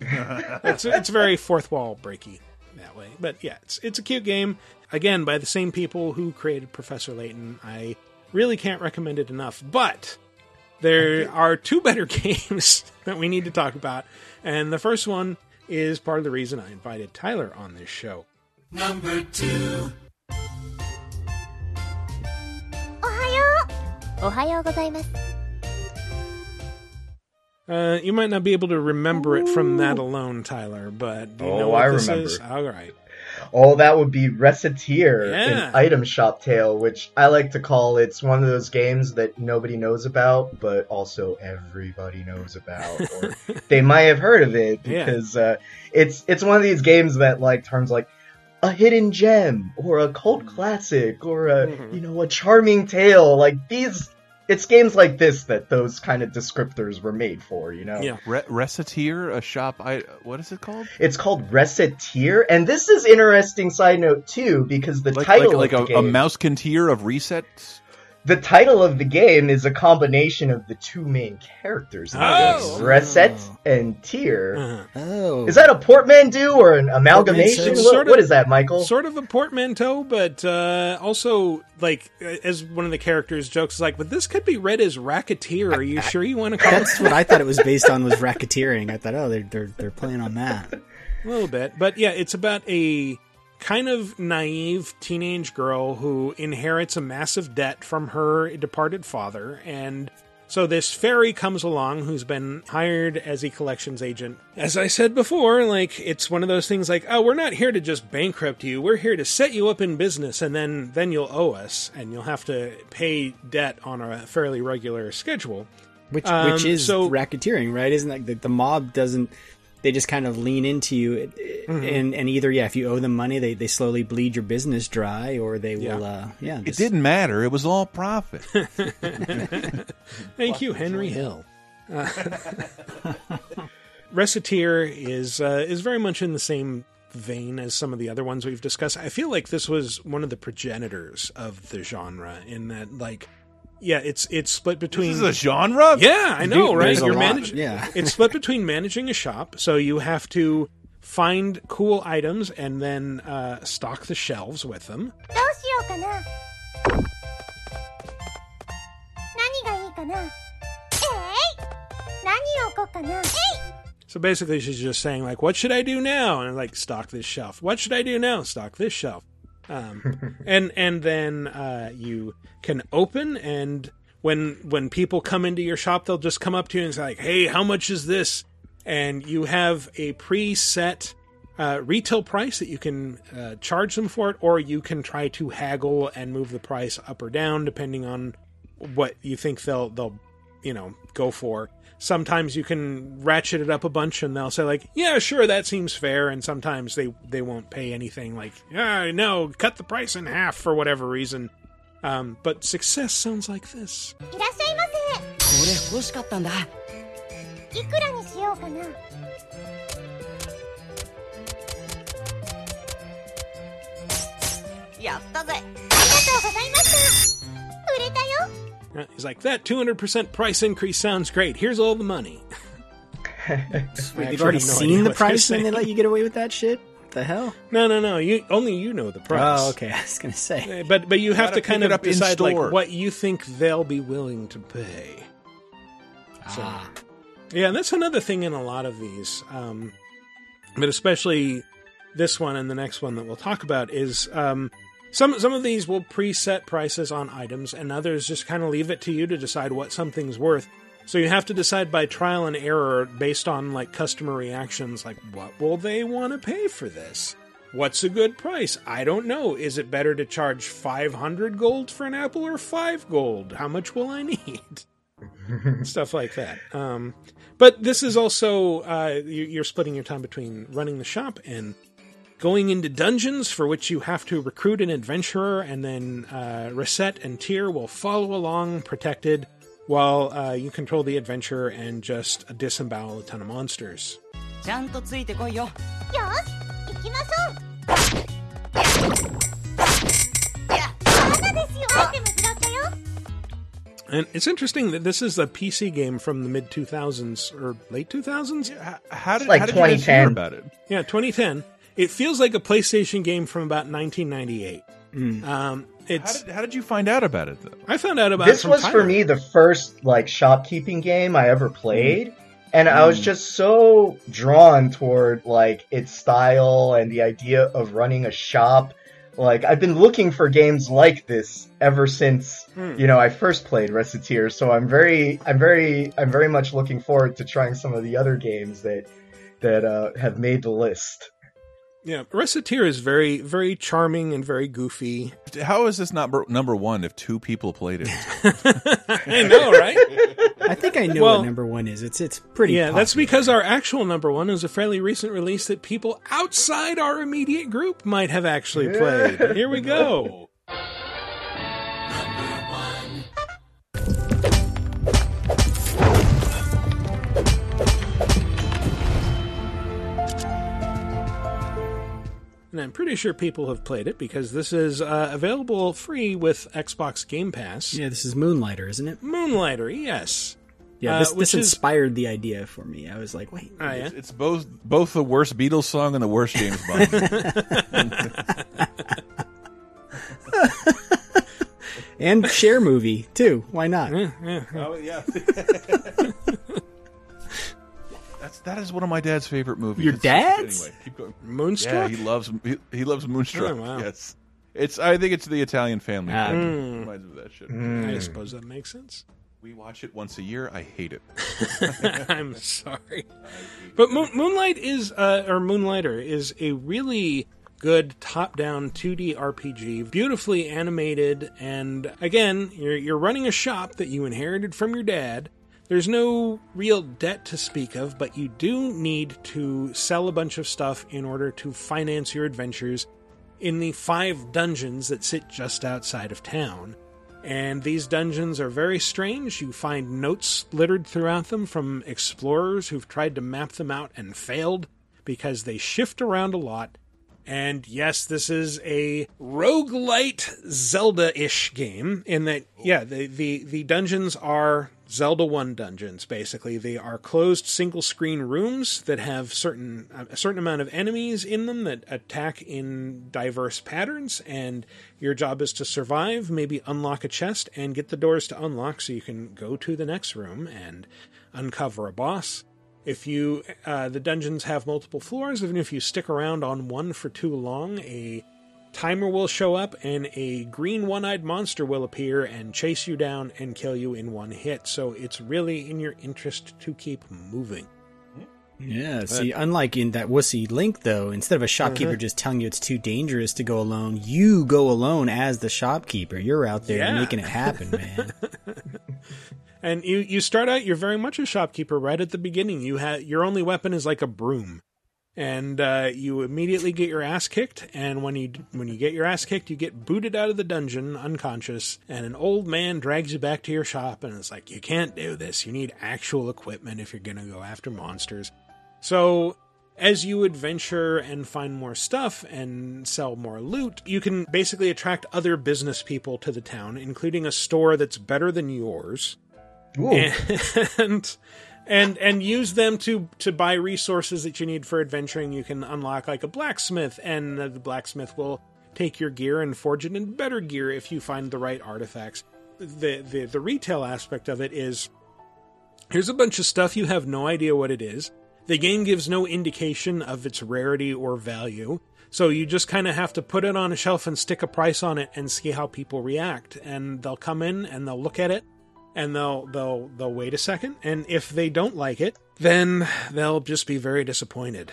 it's it's very fourth wall breaky that way, but yeah, it's it's a cute game. Again, by the same people who created Professor Layton. I really can't recommend it enough. But there are two better games that we need to talk about, and the first one is part of the reason I invited Tyler on this show. Number two. おはようございます。Uh, you might not be able to remember it from that alone, Tyler, but do you oh, know what I this remember. is? All right. Oh, that would be Recettear yeah. in Item Shop Tale, which I like to call it's one of those games that nobody knows about, but also everybody knows about, or they might have heard of it because yeah. uh, it's it's one of these games that like turns like a hidden gem or a cult classic or a Mhm. you know a charming tale like these. It's games like this that those kind of descriptors were made for, you know. Yeah. Re- Recettear, a shop. I what is it called? It's called Recettear, and this is interesting side note too because the Like title like, like of the a, a game, mouseketeer of reset. The title of the game is a combination of the two main characters, in Oh. Recette and Tear. Uh-huh. Oh, Is that a portmanteau or an amalgamation? What- Sort of- what is that, Michael? Sort of a portmanteau, but uh, also like as one of the characters jokes is like, but this could be read as racketeer. Are you sure you want to call it That's what I thought it was based on was racketeering. I thought, oh, they're they're they're playing on that. A little bit, but yeah, it's about a kind of naive teenage girl who inherits a massive debt from her departed father, and so this fairy comes along who's been hired as a collections agent. As I said before, like it's one of those things like, oh, we're not here to just bankrupt you. We're here to set you up in business, and then then you'll owe us, and you'll have to pay debt on a fairly regular schedule. Which Um, which is so- racketeering, right? Isn't that the, the mob doesn't? They just kind of lean into you, Mm-hmm. and and either yeah, if you owe them money, they, they slowly bleed your business dry, or they Yeah. will uh, yeah. It didn't matter. It was all profit. Thank you, Henry Hill. Uh, Recettear is uh, is very much in the same vein as some of the other ones we've discussed. I feel like this was one of the progenitors of the genre in that, like, yeah, it's it's split between this is a genre. Yeah, I know, right? You're managing. Yeah, it's split between managing a shop, so you have to find cool items and then uh, stock the shelves with them. So basically, she's just saying like, "What should I do now?" and like, stock this shelf. What should I do now? Stock this shelf. Um, and and then uh, you can open and when when people come into your shop, they'll just come up to you and say like, "Hey, how much is this?" And you have a preset uh, retail price that you can uh, charge them for it, or you can try to haggle and move the price up or down depending on what you think they'll they'll you know go for. Sometimes you can ratchet it up a bunch and they'll say like, "Yeah, sure, that seems fair." And sometimes they they won't pay anything like, "Yeah, no, cut the price in half for whatever reason." Um, but success sounds like this. いらっしゃいまこれ欲しかったんだせいくらにしようかなやったぜありがとうございました売れたよ Uh, He's like, "That 200% price increase sounds great. Here's all the money." Wait, Actually, they've already have no idea seen the what they're price and they saying. let you get away with that shit. What the hell? No, no, no. You only you know the price. Oh, okay. I was gonna say. Uh, But but you have Gotta kind of up decide like what you think they'll be willing to pay. So, Ah. yeah, and that's another thing in a lot of these, um, but especially this one and the next one that we'll talk about is um, some some of these will preset prices on items, and others just kind of leave it to you to decide what something's worth. So you have to decide by trial and error based on like customer reactions, like what will they want to pay for this? What's a good price? I don't know. Is it better to charge 500 gold for an apple or 5 gold? How much will I need? stuff like that. Um, but this is also uh, you- you're splitting your time between running the shop and going into dungeons for which you have to recruit an adventurer, and then uh, Recette and Tear will follow along protected while uh, you control the adventure and just disembowel a ton of monsters. And it's interesting that this is a PC game from the mid 2000s or late 2000s. Yeah, how did, like how did you hear about it? Yeah, 2010. It feels like a PlayStation game from about 1998. Mm. Um, how did, how did you find out about it though? I found out about it this from was for me the first like shopkeeping game I ever played. And I Mm. was just so drawn toward like its style and the idea of running a shop. Like I've been looking for games like this ever since Hmm. you know I first played Recettear. So I'm very, I'm very, I'm very much looking forward to trying some of the other games that that uh, have made the list. Yeah, Recettear is very, very charming and very goofy. How is this not br- number one if two people played it? I know, right? I think I know Well- what number one is. It's it's pretty. yeah, that's because our actual number one is a fairly recent release that people outside our immediate group might have actually played. Here we go. And I'm pretty sure people have played it because this is uh, available free with Xbox Game Pass. Yeah, this is Moonlighter, isn't it? Moonlighter, yes. Yeah, Uh, this, which this is- inspired the idea for me. I was like, wait, Oh, yeah? It's, it's both both the worst Beatles song and the worst James Bond. and Cher movie too. Why not? oh yeah. That's that is one of my dad's favorite movies. Your It's- dad's? Anyway, keep going. Moonstruck? Yeah, he loves he, he loves Moonstruck. Oh, wow. Yes. It's I think it's the Italian family. Ah, film. okay. Reminds me of that shit. I suppose that makes sense. We watch it once a year. I hate it. I'm sorry, but Moon, Moonlight is, uh, or Moonlighter is a really good top-down 2D RPG, beautifully animated, and again, you're you're running a shop that you inherited from your dad. There's no real debt to speak of, but you do need to sell a bunch of stuff in order to finance your adventures in the five dungeons that sit just outside of town. And these dungeons are very strange. You find notes littered throughout them from explorers who've tried to map them out and failed because they shift around a lot. And yes, this is a roguelite Zelda-ish game in that yeah, the, the, the dungeons are Zelda 1 dungeons basically. They are closed single screen rooms that have certain a certain amount of enemies in them that attack in diverse patterns and your job is to survive, maybe unlock a chest and get the doors to unlock so you can go to the next room and uncover a boss. If you, uh, the dungeons have multiple floors, even if you stick around on one for too long, a timer will show up and a green one eyed monster will appear and chase you down and kill you in one hit. So it's really in your interest to keep moving. Yeah. See, unlike in that wussy link, though, instead of a shopkeeper Mm-hmm. just telling you it's too dangerous to go alone, you go alone as the shopkeeper. You're out there Yeah. making it happen, man. And you, you start out, you're very much a shopkeeper right at the beginning. You have your only weapon is like a broom. And uh, you immediately get your ass kicked, and when you when you get your ass kicked, you get booted out of the dungeon unconscious, and an old man drags you back to your shop, and it's like you can't do this. You need actual equipment if you're gonna go after monsters. So as you adventure and find more stuff and sell more loot, you can basically attract other business people to the town, including a store that's better than yours and and and use them to to buy resources that you need for adventuring. You can unlock like a blacksmith, and the blacksmith will take your gear and forge it in better gear if you find the right artifacts. The the the retail aspect of it is here's a bunch of stuff you have no idea what it is. The game gives no indication of its rarity or value. So you just kind of have to put it on a shelf and stick a price on it and see how people react. And they'll come in and they'll look at it and they'll they'll they'll wait a second and if they don't like it then they'll just be very disappointed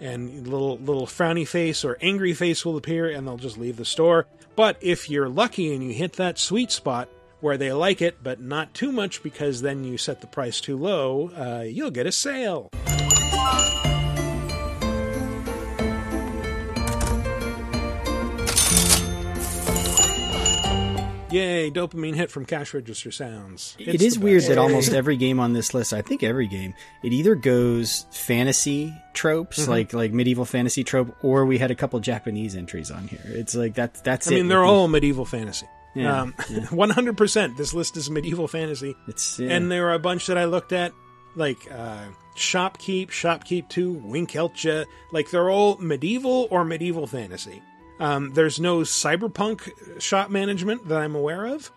and little little frowny face or angry face will appear and they'll just leave the store but if you're lucky and you hit that sweet spot where they like it, but not too much because then you set the price too low, uh, you'll get a sale. Yay, dopamine hit from cash register sounds. It It's weird that almost every game on this list, I think every game, it either goes fantasy tropes, Mhm. like like medieval fantasy trope, or we had a couple Japanese entries on here. It's like that's that's I it mean, they're with all medieval fantasy. Yeah, Um, yeah. 100%. This list is medieval fantasy. It's yeah. And there are a bunch that I looked at, like uh, Shopkeep, Shopkeep 2, Winkeltje. Like, they're all medieval or medieval fantasy. Um, there's no cyberpunk shop management that I'm aware of.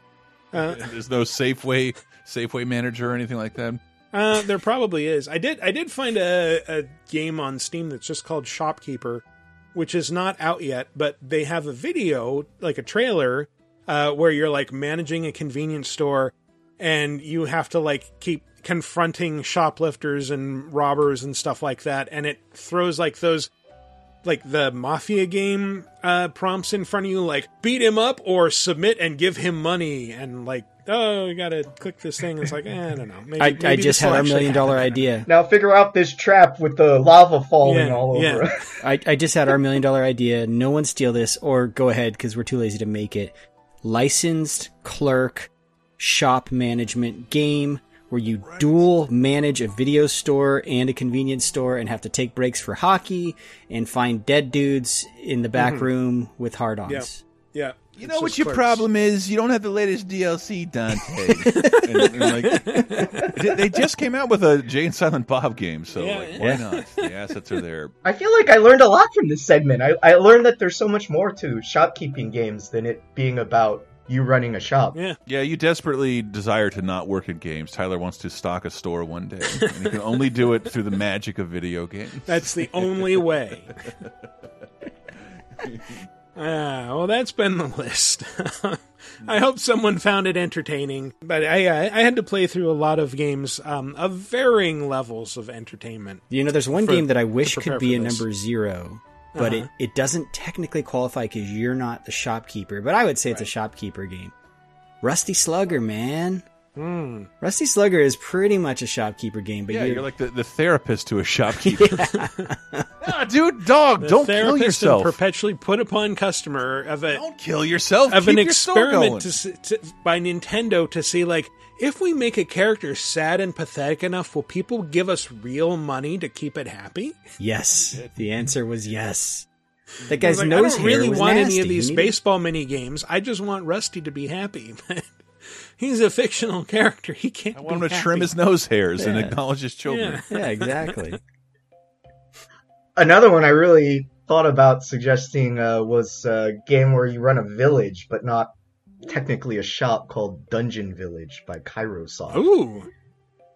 Uh, There's no Safeway Safeway manager or anything like that. Uh, there probably is. I did. I did find a, a game on Steam that's just called Shopkeeper, which is not out yet, but they have a video, like a trailer, uh, where you're like managing a convenience store, and you have to like keep confronting shoplifters and robbers and stuff like that, and it throws like those. Like the mafia game uh, prompts in front of you, like beat him up or submit and give him money, and like oh, you gotta click this thing. It's like eh, I don't know. Maybe, I, I just had our actually million dollar idea. Now figure out this trap with the lava falling Yeah, all yeah. over. I, I just had our million dollar idea. No one steal this, or go ahead because we're too lazy to make it. Licensed clerk shop management game where you dual manage a video store and a convenience store and have to take breaks for hockey and find dead dudes in the back Mhm. room with hard ons. Yeah. Yeah. You know what your problem is? You don't have the latest DLC, Dante. and, and, like, they- they just came out with a Jay and Silent Bob game, so Yeah, like, yeah. why not? The assets are there. I feel like I learned a lot from this segment. I, I learned that there's so much more to shopkeeping games than it being about you running a shop. Yeah. Yeah, you desperately desire to not work in games. Tyler wants to stock a store one day, and he can only do it through the magic of video games. That's the only way. Ah, well, that's been the list. I hope someone found it entertaining, but I, I I had to play through a lot of games um, of varying levels of entertainment. You know, there's one for- game that I wish could be a this. number zero, but Uh-huh. it, it doesn't technically qualify because you're not the shopkeeper. But I would say it's a shopkeeper game. Rusty Slugger, man. Hmm. Rusty Slugger is pretty much a shopkeeper game, but yeah, you're, you're like the, the therapist to a shopkeeper. dude, dog, The don't kill therapist and yourself. perpetually put upon customer of a don't kill yourself. of Keep an your experiment to, to, by Nintendo to see like if we make a character sad and pathetic enough, will people give us real money to keep it happy? yes. The answer was yes. That I guy's was like, nose I don't hair really was want nasty. any of these baseball mini games. I just want Rusty to be happy. He's a fictional character. He can't. I want be him to happy. trim his nose hairs and acknowledge his children. Yeah. Yeah, exactly. Another one I really thought about suggesting uh, was a game where you run a village, but not technically a shop called Dungeon Village by Kairosoft. Ooh,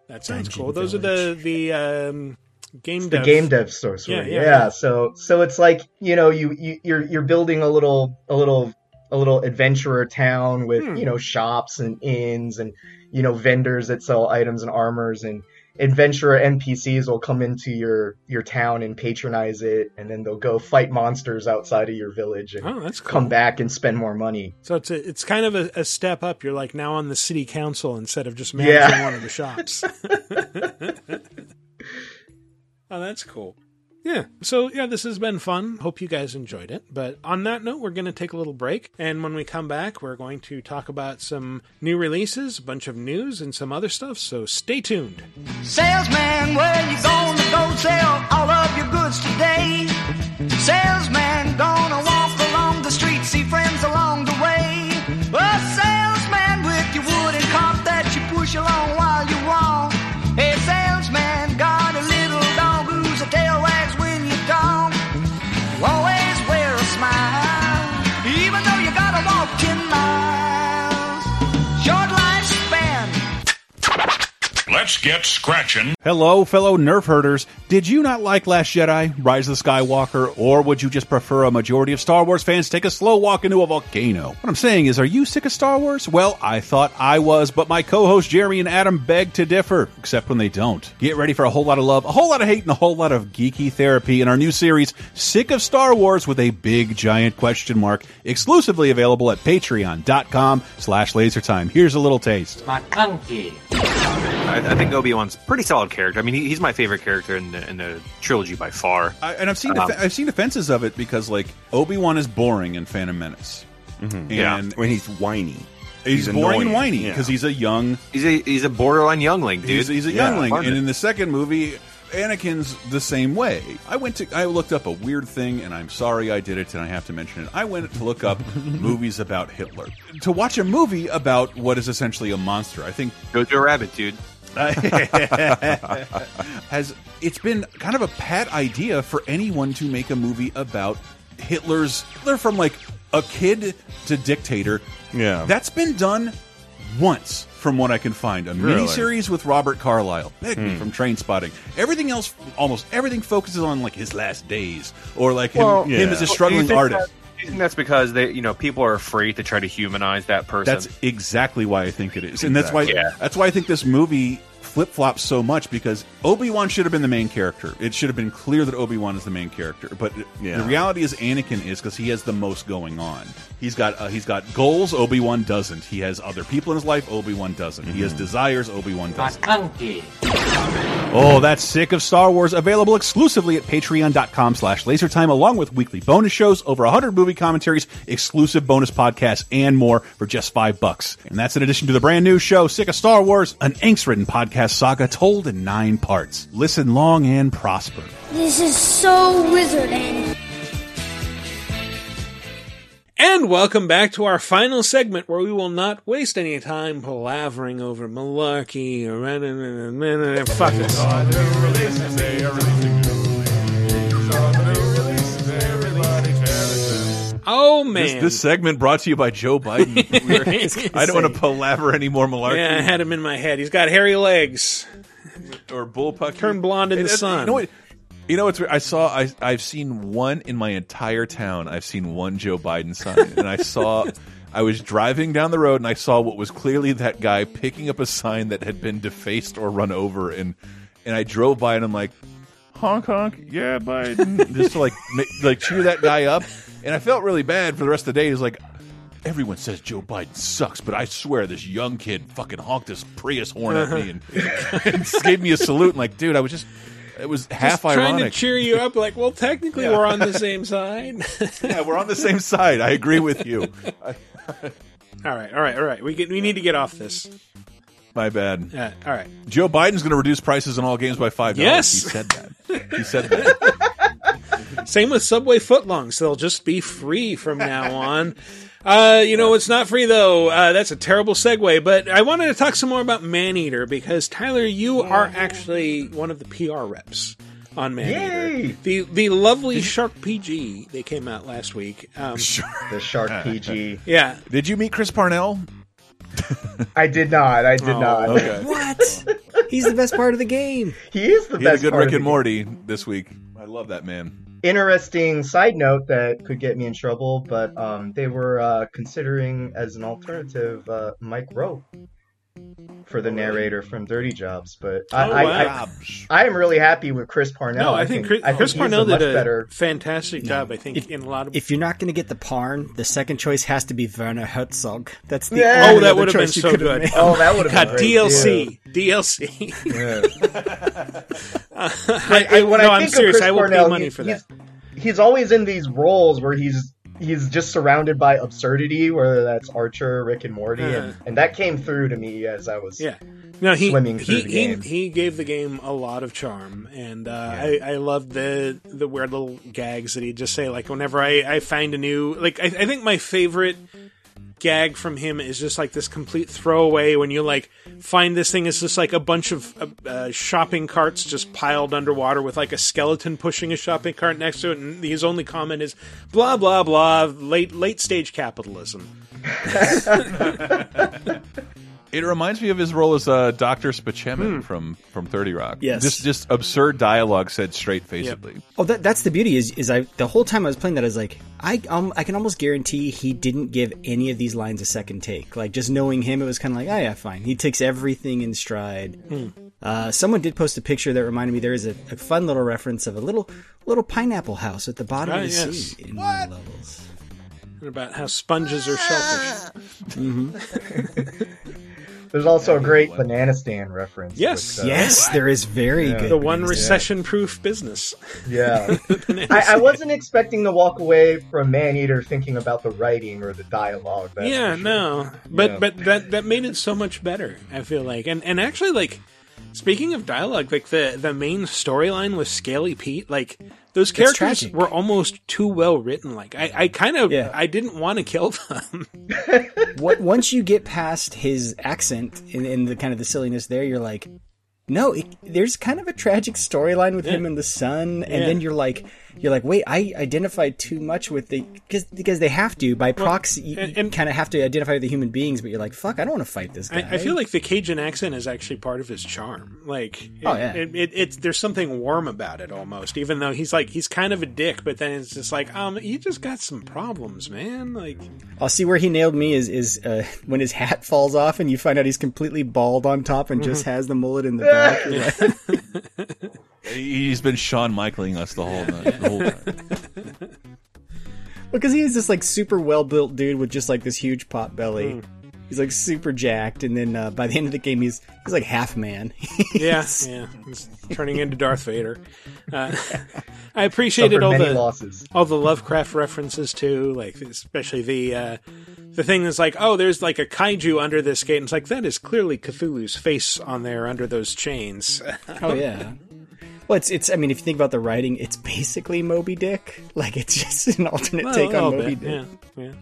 that sounds Dungeon cool. Those are the the um, game the dev. game dev store. Yeah, Yeah, yeah, yeah. so so it's like you know you, you you're you're building a little a little a little adventurer town with Hmm. you know shops and inns and you know vendors that sell items and armors and adventurer NPCs will come into your your town and patronize it and then they'll go fight monsters outside of your village and Oh, that's cool. come back and spend more money. So it's a, it's kind of a, a step up. You're like now on the city council instead of just managing Yeah. one of the shops. oh, that's cool. Yeah. So yeah, this has been fun. Hope you guys enjoyed it. But on that note, we're going to take a little break, and when we come back, we're going to talk about some new releases, a bunch of news, and some other stuff. So stay tuned. Salesman, where you gonna go sell all of your goods today? Salesman, gonna Let's Let's get scratching. Hello, fellow nerf herders. Did you not like Last Jedi, Rise of the Skywalker, or would you just prefer a majority of Star Wars fans take a slow walk into a volcano? What I'm saying is, are you sick of Star Wars? Well, I thought I was, but my co-hosts Jeremy and Adam beg to differ, except when they don't. Get ready for a whole lot of love, a whole lot of hate, and a whole lot of geeky therapy in our new series, Sick of Star Wars with a big giant question mark, exclusively available at patreon.com slash lasertime. Here's a little taste. I, I think Obi Wan's pretty solid character. I mean, he, he's my favorite character in the, in the trilogy by far. I, and I've seen Um, I've seen offenses of it because like Obi Wan is boring in Phantom Menace, and Yeah. when he's whiny. he's, He's boring and annoying. whiny Yeah. because he's a young He's a he's a borderline youngling, dude. he's, he's a Yeah, youngling, partner. and in the second movie. Anakin's the same way. I went to I looked up a weird thing and I'm sorry I did it and I have to mention it. I went to look up movies about Hitler. To watch a movie about what is essentially a monster. I think Jojo Rabbit, dude. has it's been kind of a pat idea for anyone to make a movie about Hitler's Hitler from like a kid to dictator. Yeah. That's been done once from what I can find. A Really? miniseries with Robert Carlyle, Begbie Hmm. from Trainspotting. Everything else almost everything focuses on like his last days or like him, Well, him yeah. as a struggling think artist. that- do you think that's because they, you know, people are afraid to try to humanize that person? That's exactly why I think it is, and that's why Yeah. that's why I think this movie flip flops so much because Obi Wan should have been the main character. It should have been clear that Obi Wan is the main character, but Yeah. the reality is Anakin is because he has the most going on. He's got uh, he's got goals. Obi Wan doesn't. He has other people in his life. Obi Wan doesn't. He Mm-hmm. has desires. Obi Wan doesn't. Oh, that's sick of Star Wars. Available exclusively at patreon.com slash lasertime, along with weekly bonus shows, over 100 movie commentaries, exclusive bonus podcasts, and more for just five bucks. And that's in addition to the brand new show, Sick of Star Wars, an angst-ridden podcast saga told in nine parts. Listen long and prosper. This is so wizarding. And welcome back to our final segment where we will not waste any time palavering over malarkey or fuck it. Oh man. This, this segment brought to you by Joe Biden. I don't want to palaver any more malarkey. yeah, I had him in my head. He's got hairy legs. or bullpucky. Turn blonde in the sun. You know? You know what's? I saw. I I've seen one in my entire town. I've seen one Joe Biden sign, and I saw. I was driving down the road and I saw what was clearly that guy picking up a sign that had been defaced or run over, and and I drove by and I'm like, honk honk, yeah, Biden, just to like ma- like cheer that guy up, and I felt really bad for the rest of the day. He's like. Everyone says Joe Biden sucks, but I swear this young kid fucking honked his Prius horn at me and, and gave me a salute. And like, dude, I was just, it was half Just trying to cheer you up, like, well, technically Yeah. we're on the same side. yeah, we're on the same side. I agree with you. All right, all right, all right. We get, we need to get off this. my bad. Yeah, all right. Joe Biden's going to reduce prices in all games by five dollars. Yes. he said that. He said that. Same with Subway footlongs; they'll just be free from now on. Uh, you know, it's not free though. Uh, that's a terrible segue. But I wanted to talk some more about Maneater because Tyler, you are actually one of the PR reps on Maneater. Yay! The the lovely Shark PG they came out last week. Um, The Shark PG. yeah, Did you meet Chris Parnell? I did not. I did Oh, not. okay. What? He's the best part of the game. He is the He had a good part Rick and the Morty this week. I love that man. Interesting side note that could get me in trouble, but um, they were uh, considering as an alternative uh, Mike Rowe for the narrator from Dirty Jobs. But I, Oh, I, wow. I, I am really happy with Chris Parnell. no, I, think Chris, I think Chris Parnell a much did a better. fantastic job. I think in a lot of If you're not going to get the Parn, the second choice has to be Werner Herzog. That's the Yeah. only oh, that would have been so good. made. Oh, that would have God, been great, DLC, DLC. Yeah. I, I, when no, I I'm think serious. of Chris I will Parnell, pay money he- for he's. He's always in these roles where he's he's just surrounded by absurdity, whether that's Archer, Rick and Morty, and, Uh-huh. and that came through to me as I was Yeah. No, he swimming through he, the game. he gave the game a lot of charm, and uh, I I loved the the weird little gags that he'd just say. Like whenever I I find a new like I, I think my favorite gag from him is just like this complete throwaway when you like find this thing is just like a bunch of uh, uh, shopping carts just piled underwater with like a skeleton pushing a shopping cart next to it and his only comment is blah blah blah late late stage capitalism It reminds me of his role as uh, Doctor Spaceman from from Thirty Rock. Yes. just just absurd dialogue said straight facedly. Oh, that, that's the beauty is is I the whole time I was playing that I was like I um I can almost guarantee he didn't give any of these lines a second take. Like just knowing him, it was kind of like oh yeah, fine. He takes everything in stride. Uh, someone did post a picture that reminded me there is a, a fun little reference of a little little pineapple house at the bottom Ah, of the yes. sea in one of the levels. about how sponges are shellfish. There's also a great banana stand reference. Yes. which, uh, Yes, there is very Yeah. good. The one recession-proof business. Yeah. I, I wasn't expecting to walk away from Maneater thinking about the writing or the dialogue. that's yeah, sure. no, but Yeah. but that that made it so much better. I feel like, and and actually, like speaking of dialogue, like the the main storyline with Scaly Pete, like those characters were almost too well written. Like I, I kind of Yeah. I didn't want to kill them. what once you get past his accent and, and the kind of the silliness there, you're like, no, it, there's kind of a tragic storyline with him and the son, and Yeah. then you're like, you're like, wait, I identified too much with the because because they have to by proxy, you, and- and- kind of have to identify with the human beings, but you're like, fuck, I don't want to fight this guy. I, I feel like the Cajun accent is actually part of his charm. Like, it, Oh, yeah. it, it, it's there's something warm about it almost. Even though he's like he's kind of a dick, but then it's just like, um, you just got some problems, man. Like, I'll see where he nailed me is is uh, when his hat falls off and you find out he's completely bald on top and just has the mullet in the back. Like, He's been Shawn Michaeling us the whole night, the whole time. Because he is this like super well built dude with just like this huge pot belly. He's like super jacked, and then uh, by the end of the game, he's he's like half man. yeah, yeah, he's turning into Darth Vader. Uh, I appreciated all the losses. all the Lovecraft references too, like especially the uh, the thing that's like, oh, there's like a kaiju under this gate, and it's like that is clearly Cthulhu's face on there under those chains. oh yeah. Well, it's it's. I mean, if you think about the writing, it's basically Moby Dick. Like it's just an alternate Well, take on Moby bit, Dick. Yeah, yeah.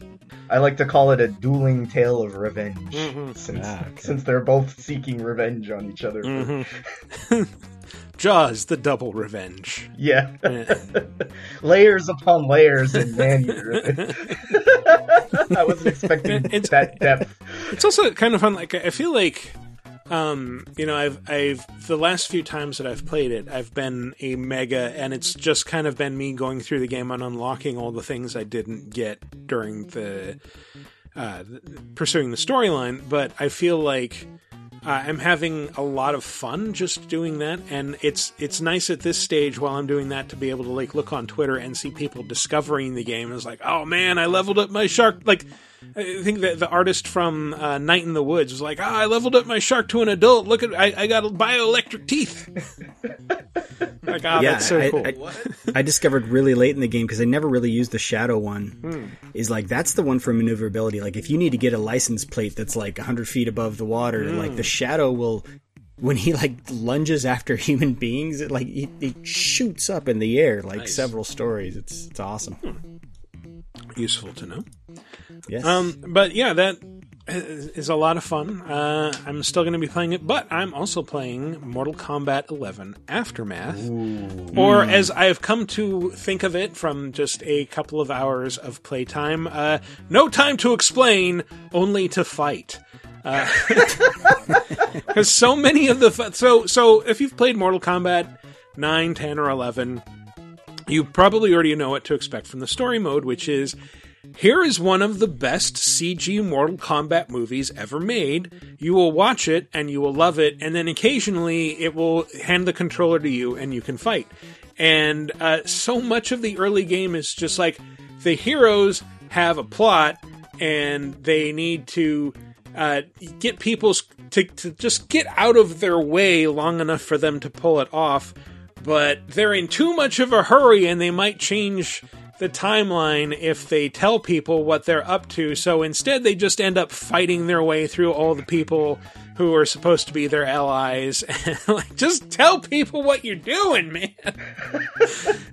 I like to call it a dueling tale of revenge, Mm-hmm. since Ah, okay. since they're both seeking revenge on each other. Mm-hmm. Jaws, the double revenge. Yeah, Yeah. layers upon layers in Maneater. I wasn't expecting It's- that depth. It's also kind of fun. Like I feel like, um, you know, I've I've the last few times that I've played it, I've been a mega, and it's just kind of been me going through the game and unlocking all the things I didn't get during the uh, pursuing the storyline. But I feel like. Uh, I'm having a lot of fun just doing that, and it's it's nice at this stage while I'm doing that to be able to like look on Twitter and see people discovering the game. And It's like, oh man, I leveled up my shark. Like, I think that the artist from uh, Night in the Woods was like, oh, I leveled up my shark to an adult. Look at I, I got bioelectric teeth. like, ah, yeah, that's so I, cool. I, I discovered really late in the game because I never really used the shadow one. Hmm. Is like that's the one for maneuverability. Like if you need to get a license plate that's like hundred feet above the water, Hmm. like the shadow will. When he like lunges after human beings, it like it, it shoots up in the air like Nice. several stories. It's it's awesome. Useful to know. Yes. Um, but yeah, that is a lot of fun. Uh, I'm still going to be playing it, but I'm also playing Mortal Kombat 11 Aftermath, or as I've come to think of it from just a couple of hours of playtime, uh, no time to explain, only to fight. Because so many of the fu- so so if you've played Mortal Kombat 9, 10, or 11, you probably already know what to expect from the story mode, which is here is one of the best CG Mortal Kombat movies ever made. You will watch it and you will love it, and then occasionally it will hand the controller to you and you can fight. And uh, so much of the early game is just like the heroes have a plot and they need to uh, get people's to, to just get out of their way long enough for them to pull it off but they're in too much of a hurry and they might change the timeline if they tell people what they're up to. So instead, they just end up fighting their way through all the people who are supposed to be their allies. like, just tell people what you're doing, man.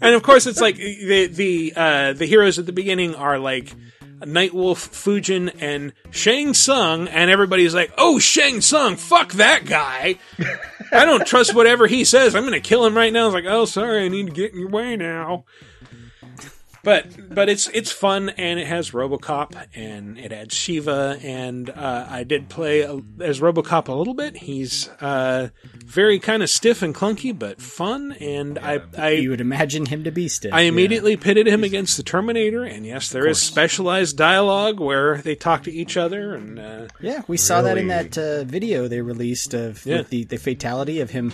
and of course, it's like the the uh, the heroes at the beginning are like. Nightwolf, Fujin, and Shang Tsung, and everybody's like, "Oh, Shang Tsung, fuck that guy! I don't trust whatever he says. I'm going to kill him right now." I was like, "Oh, sorry, I need to get in your way now." But but it's it's fun and it has RoboCop and it adds Sheeva and uh, I did play a, as RoboCop a little bit. He's uh, very kind of stiff and clunky, but fun. And I I you would imagine him to be stiff. I immediately pitted him against the Terminator, and yes, there is specialized dialogue where they talk to each other, and uh, Yeah, we saw that in that uh, video they released of Yeah. with the, the fatality of him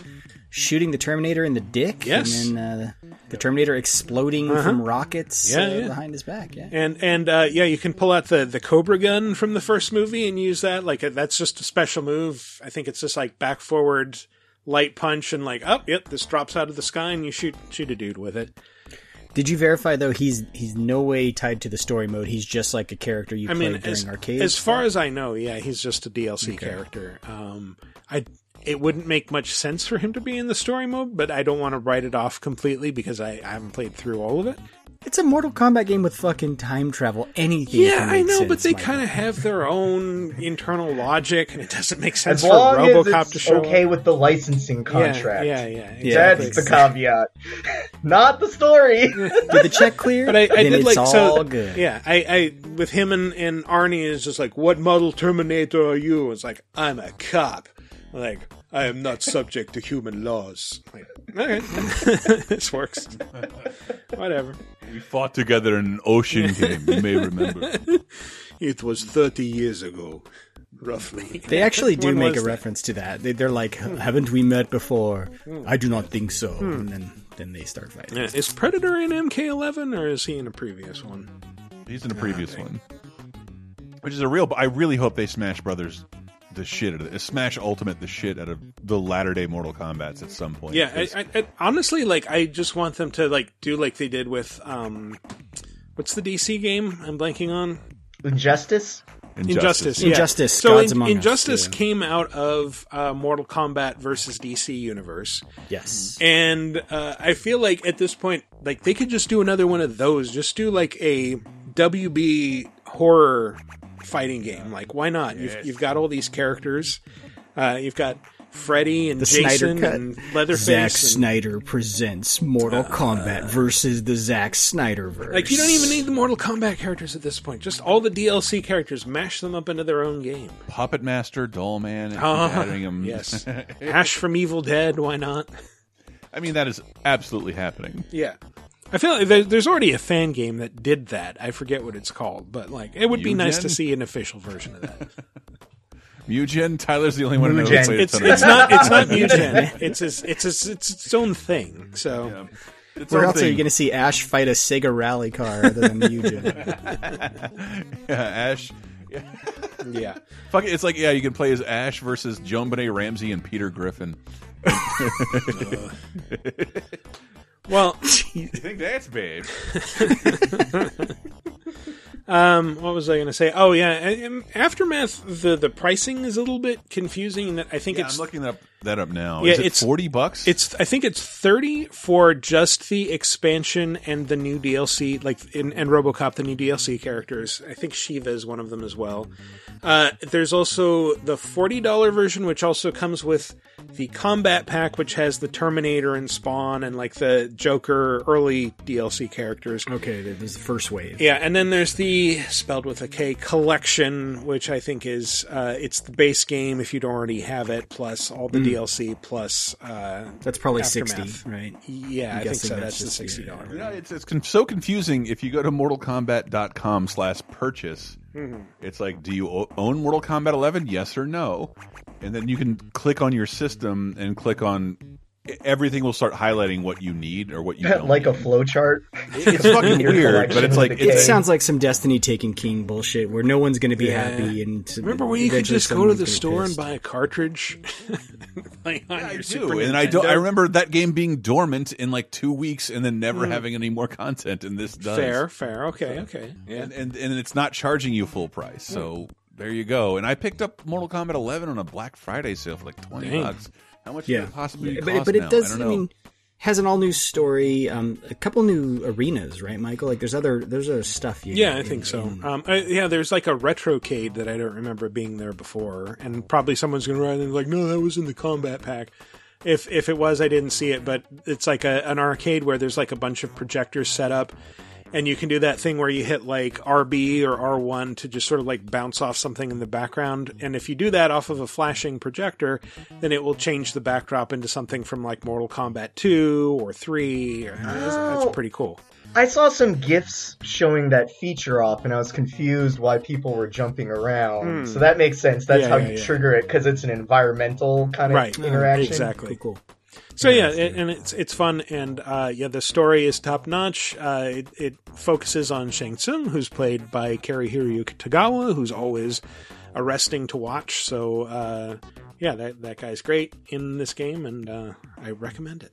shooting the Terminator in the dick, Yes. and then uh, the Terminator exploding Uh-huh. from rockets Yeah, uh, yeah. behind his back. Yeah, And and uh, yeah, you can pull out the the Cobra gun from the first movie and use that. Like uh, that's just a special move. I think it's just like back forward light punch and like, oh, yep, this drops out of the sky and you shoot shoot a dude with it. Did you verify though he's he's no way tied to the story mode? He's just like a character you I play mean, during as, arcades. as far as I know, yeah, he's just a DLC character. Um, I it wouldn't make much sense for him to be in the story mode, but I don't want to write it off completely because I, I haven't played through all of it. it's a Mortal Kombat game with fucking time travel. Anything? Yeah, can I make know, but they kind of have their own internal logic, and it doesn't make sense As for long as RoboCop it's to show okay up. with the licensing contract. Yeah, yeah, yeah. That's the caveat. Not the story. Did the check clear? But I, I then did it's like so. good. Yeah, I, I with him and, and Arnie is just like, what model Terminator are you? It's like I'm a cop. Like I am not subject to human laws. Like, okay, this works. Whatever. We fought together in an ocean game. You may remember. It was thirty years ago, roughly. They actually do When make a that? reference to that. They, they're like, "Haven't we met before?" Hmm. I do not think so. Hmm. And then then they start fighting. Yeah, is Predator in MK11 or is he in a previous one? He's in a previous one, which is a real. I really hope they Smash Brothers the shit out of it. Smash Ultimate the shit out of the latter day Mortal Kombat's at some point. Yeah, I, 'cause- I, I, honestly, like I just want them to like do like they did with um, what's the DC game? I'm blanking on. Injustice. Injustice. yeah. Injustice, So Gods In- Among Injustice yeah. came out of uh, Mortal Kombat versus DC universe. Yes. And uh, I feel like at this point, like they could just do another one of those. Just do like a WB horror fighting game. Like why not? You've you've got all these characters. Uh, you've got Freddy and The Jason Snyder Cut. and Leatherface. Zack and- Snyder presents Mortal Kombat versus the Zack Snyder verse. Like you don't even need the Mortal Kombat characters at this point. Just all the DLC characters, mash them up into their own game. Puppet Master, Doll Man, and Uh, adding him. yes, Ash from Evil Dead. Why not? I mean that is absolutely happening. Yeah, I feel like there's already a fan game that did that. I forget what it's called, but like it would be nice to see an official version of that. Mugen, Tyler's the only one who knows. it's it's, it's not it's not Mugen. It's its, it's its, it's its own thing. So It's Where own else are you going to see Ash fight a Sega rally car other than Mugen? yeah, Ash. yeah, Fuck it, it's like yeah, you can play as Ash versus JonBenét Ramsey and Peter Griffin. Uh. Well, you think that's babe? Um, what was I going to say? Oh yeah, and- and aftermath. The the pricing is a little bit confusing. That I think Yeah, it's I'm looking up that up now. Yeah, is it it's- forty bucks. It's I think it's thirty for just the expansion and the new DLC, like in and RoboCop, the new DLC characters. I think Sheeva is one of them as well. Uh, there's also the forty dollar version, which also comes with the combat pack, which has the Terminator and Spawn and like the Joker early DLC characters. okay, there's the first wave. Yeah, and then there's the spelled with a K collection, which I think is uh, it's the base game if you don't already have it, plus all the Mm. DLC, plus uh, That's probably Aftermath. 60, right? Yeah, I'm I think so. that's That's the just- sixty yeah. dollar. Yeah, it's it's con- so confusing. If you go to mortalkombat.com slash purchase, Mhm. it's like, do you own Mortal Kombat 11? Yes or no? And then you can click on your system and click on everything will start highlighting what you need or what you don't. like a flowchart. It's fucking weird, but it's like It sounds like some Destiny Taken King bullshit where no one's going to be Yeah. happy. And Remember when you could just go to the gonna store and buy a cartridge? Play on I do, Super and I don't. I remember that game being dormant in like two weeks, and then never hmm. having any more content. And this does Fair, fair. Okay, okay. Yeah. and, and and it's not charging you full price. Hmm. So there you go. And I picked up Mortal Kombat 11 on a Black Friday sale for like twenty Dang. bucks. How much Yeah, could it possibly Yeah, cost but, but now? it does. I I, don't know. mean, has an all new story, um, a couple new arenas, right, Michael? Like there's other there's other stuff. You Yeah, get I in- think so. in- Um, I, yeah, there's like a retrocade that I don't remember being there before, and probably someone's going to run and like, no, that was in the combat pack. If if it was, I didn't see it, but it's like a, an arcade where there's like a bunch of projectors set up, and you can do that thing where you hit like RB or R1 to just sort of like bounce off something in the background. And if you do that off of a flashing projector, then it will change the backdrop into something from like Mortal Kombat 2 or 3. Or, that's, Oh. that's pretty cool. I saw some gifs showing that feature off, and I was confused why people were jumping around. Hmm. So that makes sense. That's Yeah, how yeah, you yeah. trigger it because it's an environmental kind of Right. interaction. Exactly. Cool. So yeah, it, and it's it's fun, and uh, yeah, the story is top notch. Uh, it, it focuses on Shang Tsung, who's played by Karihiro Tagawa, who's always arresting to watch. So uh, yeah, that that guy's great in this game, and uh, I recommend it.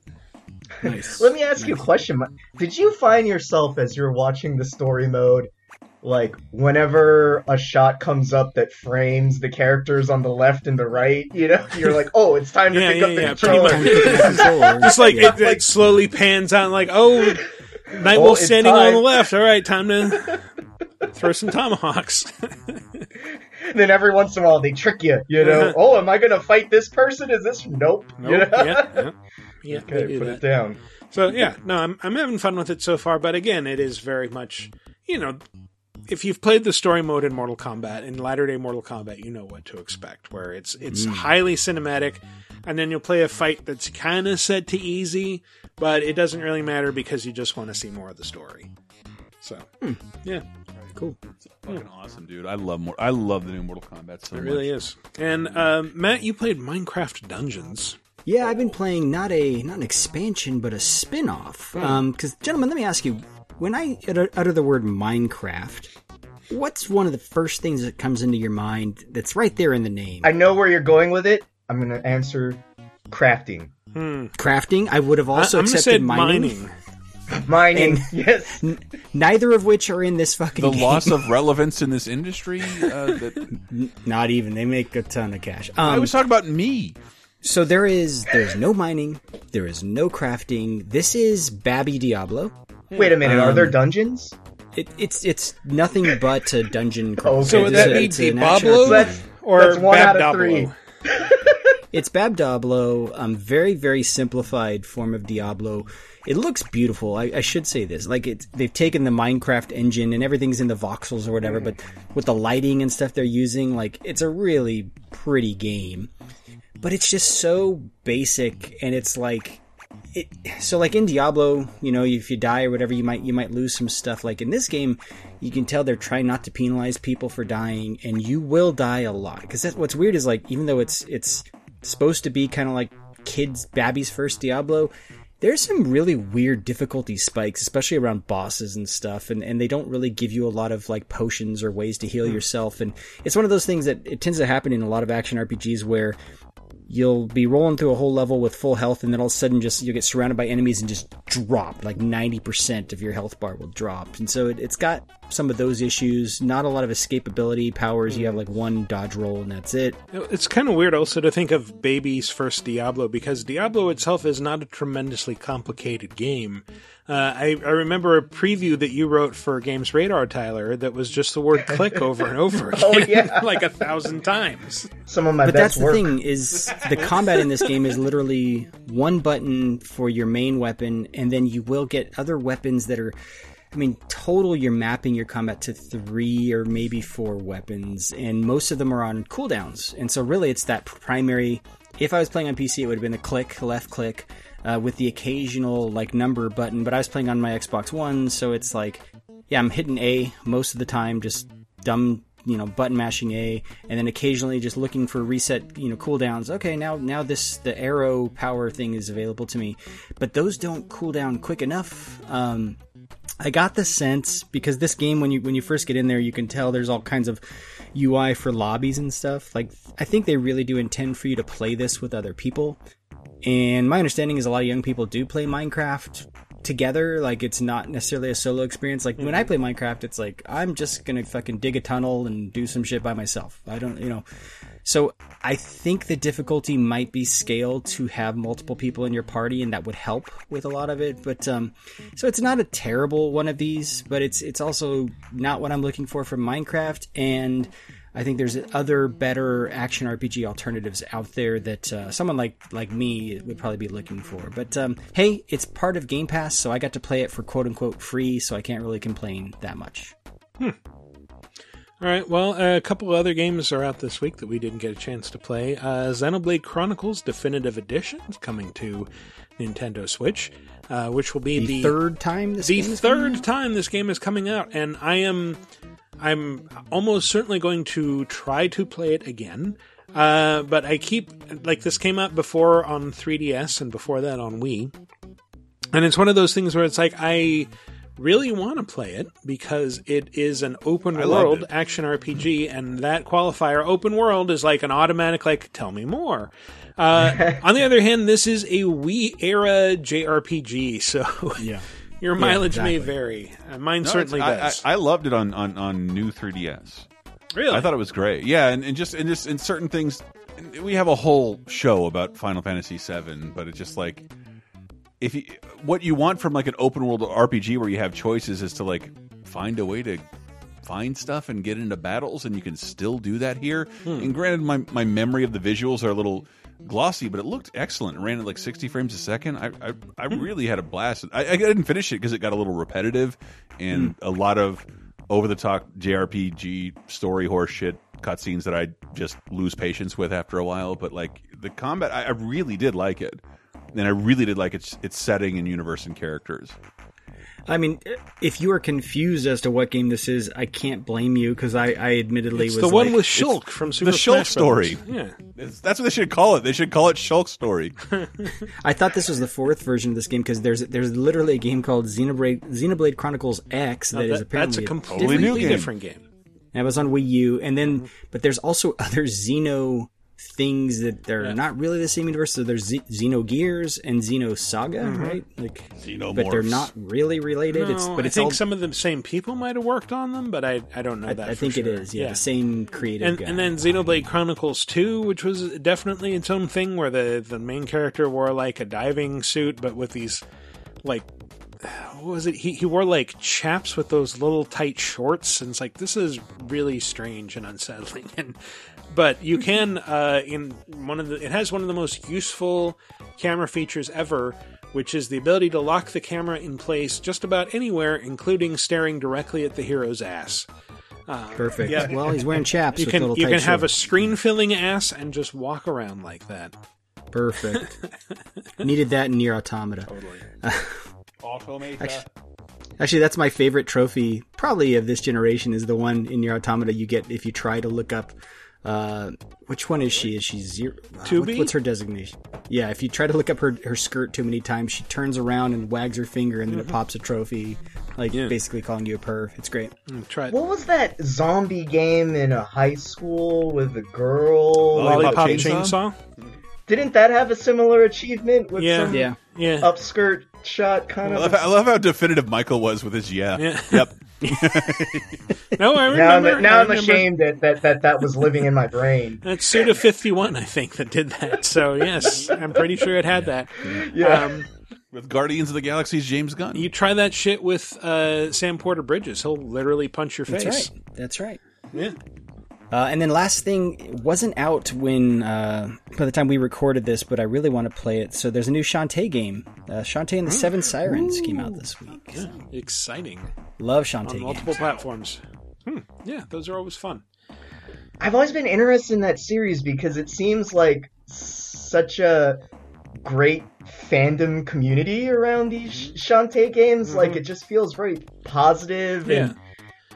Nice. Let me ask you a question. Did you find yourself as you're watching the story mode, like whenever a shot comes up that frames the characters on the left and the right, you know, you're like, oh, it's time to Yeah, pick yeah, up the yeah, controller. Just like it, it slowly pans out, like oh, Nightwolf it's standing on the left. All right, time to throw some tomahawks. then every once in a while they trick you, you know. Uh-huh. oh, am I gonna fight this person? Is this nope? you know? Yeah, yeah. Yeah, Okay, put that. it down. So yeah, no, I'm I'm having fun with it so far. But again, it is very much, you know, if you've played the story mode in Mortal Kombat in latter day Mortal Kombat, you know what to expect. Where it's it's Mm. highly cinematic, and then you'll play a fight that's kind of set to easy, but it doesn't really matter because you just want to see more of the story. So yeah, cool. Fucking awesome, dude. I love more. I love the new Mortal Kombat so it much. really is. And um, Matt, you played Minecraft Dungeons. Yeah, I've been playing not a not an expansion, but a spin-off. Um, because gentlemen, let me ask you: when I utter, utter the word Minecraft, what's one of the first things that comes into your mind that's right there in the name? I know where you're going with it. I'm gonna answer crafting. Hmm. Crafting. I would have also I- I'm accepted say mining. mining. Mining, And- yes. N- neither of which are in this fucking The game. loss of relevance in this industry. Uh, that, Not even. They make a ton of cash. I Um, was talking about me. So there is there's no mining, there is no crafting. This is Babby Diablo. Wait a minute. are Um, there dungeons? It, it's it's nothing but a dungeon crawl. So would that be It's a- it's an action RPG. Diablo That's- or that's one out of Babdablo? three. It's Bab Diablo, um, very very simplified form of Diablo. It looks beautiful. I, I should say this. Like it's they've taken the Minecraft engine and everything's in the voxels or whatever, but with the lighting and stuff they're using, like it's a really pretty game. But it's just so basic, and it's like it. So like in Diablo, you know, if you die or whatever, you might you might lose some stuff. Like in this game, you can tell they're trying not to penalize people for dying, and you will die a lot. Because what's weird is like even though it's it's supposed to be kind of like kids Babby's first Diablo. There's some really weird difficulty spikes, especially around bosses and stuff, and, and they don't really give you a lot of like potions or ways to heal hmm. yourself. And it's one of those things that it tends to happen in a lot of action RPGs where you'll be rolling through a whole level with full health and then all of a sudden just you'll get surrounded by enemies and just drop like 90% of your health bar will drop. And so it, it's got some of those issues not a lot of escapability powers. You have like one dodge roll and that's it. It's kind of weird also to think of Baby's first Diablo because Diablo itself is not a tremendously complicated game. Uh, I, I remember a preview that you wrote for Games Radar, Tyler, that was just the word click over and over again, Oh, yeah. like a thousand times. Some of my but best that's the thing is the combat in this game is literally one button for your main weapon and then you will get other weapons that are I mean, total, you're mapping your combat to three or maybe four weapons, and most of them are on cooldowns. And so, really, it's that primary. If I was playing on PC, it would have been a click, left click, uh, with the occasional like number button. But I was playing on my Xbox One, so it's like, yeah, I'm hitting A most of the time, just dumb, you know, button mashing A, and then occasionally just looking for reset, you know, cooldowns. Okay, now now this the arrow power thing is available to me, but those don't cool down quick enough. Um, I got the sense because this game, when you when you first get in there, you can tell there's all kinds of UI for lobbies and stuff. Like I think they really do intend for you to play this with other people. And my understanding is a lot of young people do play Minecraft together. Like it's not necessarily a solo experience. Like when I play Minecraft, it's like I'm just gonna fucking dig a tunnel and do some shit by myself. I don't, you know. So I think the difficulty might be scaled to have multiple people in your party, and that would help with a lot of it. But um, so it's not a terrible one of these, but it's it's also not what I'm looking for from Minecraft, and I think there's other better action RPG alternatives out there that uh, someone like like me would probably be looking for. But um, hey, it's part of Game Pass, so I got to play it for quote unquote free, so I can't really complain that much. All right. Well, a couple of other games are out this week that we didn't get a chance to play. Uh, Xenoblade Chronicles Definitive Edition is coming to Nintendo Switch, uh, which will be The the, third time this the game is coming third time this game is coming out, and I am I'm almost certainly going to try to play it again. Uh, but I keep like this came out before on 3DS and before that on Wii, and it's one of those things where it's like I really want to play it because it is an open I world action RPG, and that qualifier open world is like an automatic like tell me more. Uh, on the other hand, this is a Wii era JRPG, so Yeah. Your Yeah, mileage may vary. Uh, mine No, certainly it's- I- does. I, I loved it on, on, on new 3DS. Really? I thought it was great. Yeah, and, and just and just in certain things, we have a whole show about Final Fantasy VII, but it's just like if you what you want from like an open world RPG where you have choices is to like find a way to find stuff and get into battles, and you can still do that here. Hmm. And granted, my my memory of the visuals are a little glossy, but it looked excellent. It ran at like 60 frames a second. I I, I really had a blast. I, I didn't finish it because it got a little repetitive and Hmm. a lot of over the top JRPG story horse shit cutscenes that I just lose patience with after a while. But like the combat, I, I really did like it, and I really did like its its setting and universe and characters. I mean, if you are confused as to what game this is, I can't blame you because I, I admittedly it's was the one like- with Shulk from Super the Shulk Smash story. Yeah. It's- that's what they should call it. They should call it Shulk Story. I thought this was the fourth version of this game because there's there's literally a game called Xenoblade Xenoblade Chronicles X No, that is apparently that's a a completely different game. different game. And it was on Wii U, and then mm-hmm. but there's also other Xeno things that they're Yeah. not really the same universe. So there's Z- Xenogears and Xenosaga, Mhm. right? Like, Xenomorphs. but they're not really related. No, it's but I it's think all. some of the same people might have worked on them, but I, I don't know I, that. I for think it sure. is. Yeah, the same creative and, guy. and then Xenoblade Chronicles 2, which was definitely its own thing, where the, the main character wore like a diving suit, but with these like what was it? He he wore like chaps with those little tight shorts, and it's like this is really strange and unsettling. And but you can uh, in one of the it has one of the most useful camera features ever. Which is the ability to lock the camera in place just about anywhere, including staring directly at the hero's ass. Uh, Perfect. yeah. Well, he's wearing chaps You with can little you can have a screen filling ass and just walk around like that. Perfect. Needed that in Nier Automata. Totally. Automata. Actually, actually, that's my favorite trophy, probably of this generation, is the one in Nier Automata you get if you try to look up. Uh, which one is she? Is she zero? uh, To what- be? what's her designation? Yeah, if you try to look up her, her skirt too many times, she turns around and wags her finger, and then Mm-hmm. it pops a trophy, like basically calling you a perv. It's great. try What was that zombie game in a high school with a girl? Lollipop with a chainsaw? Didn't that have a similar achievement with Yeah. some Yeah. Yeah. upskirt shot kind I of? love, how, I love how definitive Michael was with his yeah. Yeah. Yep. No, I now I'm, remember. now I I'm remember. ashamed that, that, that that was living in my brain. That's Suda fifty one, I think, that did that. So yes, I'm pretty sure it had that. Yeah. Um, with Guardians of the Galaxy's James Gunn. you try that shit with uh, Sam Porter Bridges, he'll literally punch your That's face. right. That's right. Yeah. Uh, and then last thing wasn't out when uh, by the time we recorded this, but I really want to play it. So there's a new Shantae game. Uh, Shantae and the Seven Sirens came out this week. Yeah, exciting. Love Shantae On multiple games. platforms. Hmm. Yeah, those are always fun. I've always been interested in that series because it seems like such a great fandom community around these Shantae games. Like it just feels very positive. positive and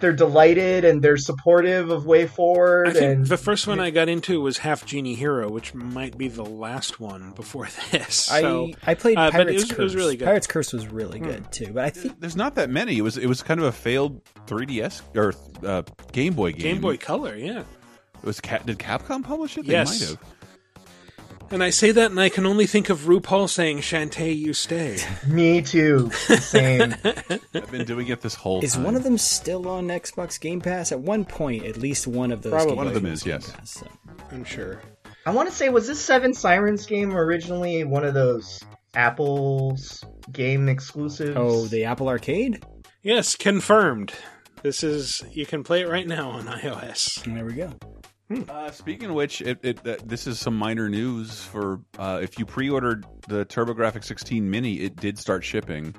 they're delighted and they're supportive of WayForward. I think and the first one I got into was Half Genie Hero, which might be the last one before this. So, I I played uh, Pirates but it was, Curse. it was really good. Pirates Curse was really Hmm. good too. But I think There's not that many. It was it was kind of a failed 3DS or uh, Game Boy game. Game Boy Color, yeah. It was Cap- did Capcom publish it? They Yes. might have. And I say that, and I can only think of RuPaul saying, "Shantae, you stay." Me too. Same. I've been doing it this whole is time. one of them still on Xbox Game Pass? At one point, at least one of those. Probably. games One of them is, yes. Pass, so. I'm sure. I want to say, was this Seven Sirens game originally one of those Apple's game exclusives? Oh, the Apple Arcade. Yes, confirmed. This is you can play it right now on iOS. There we go. Uh, speaking of which, it, it, uh, this is some minor news for uh, if you pre-ordered the TurboGrafx 16 Mini, it did start shipping,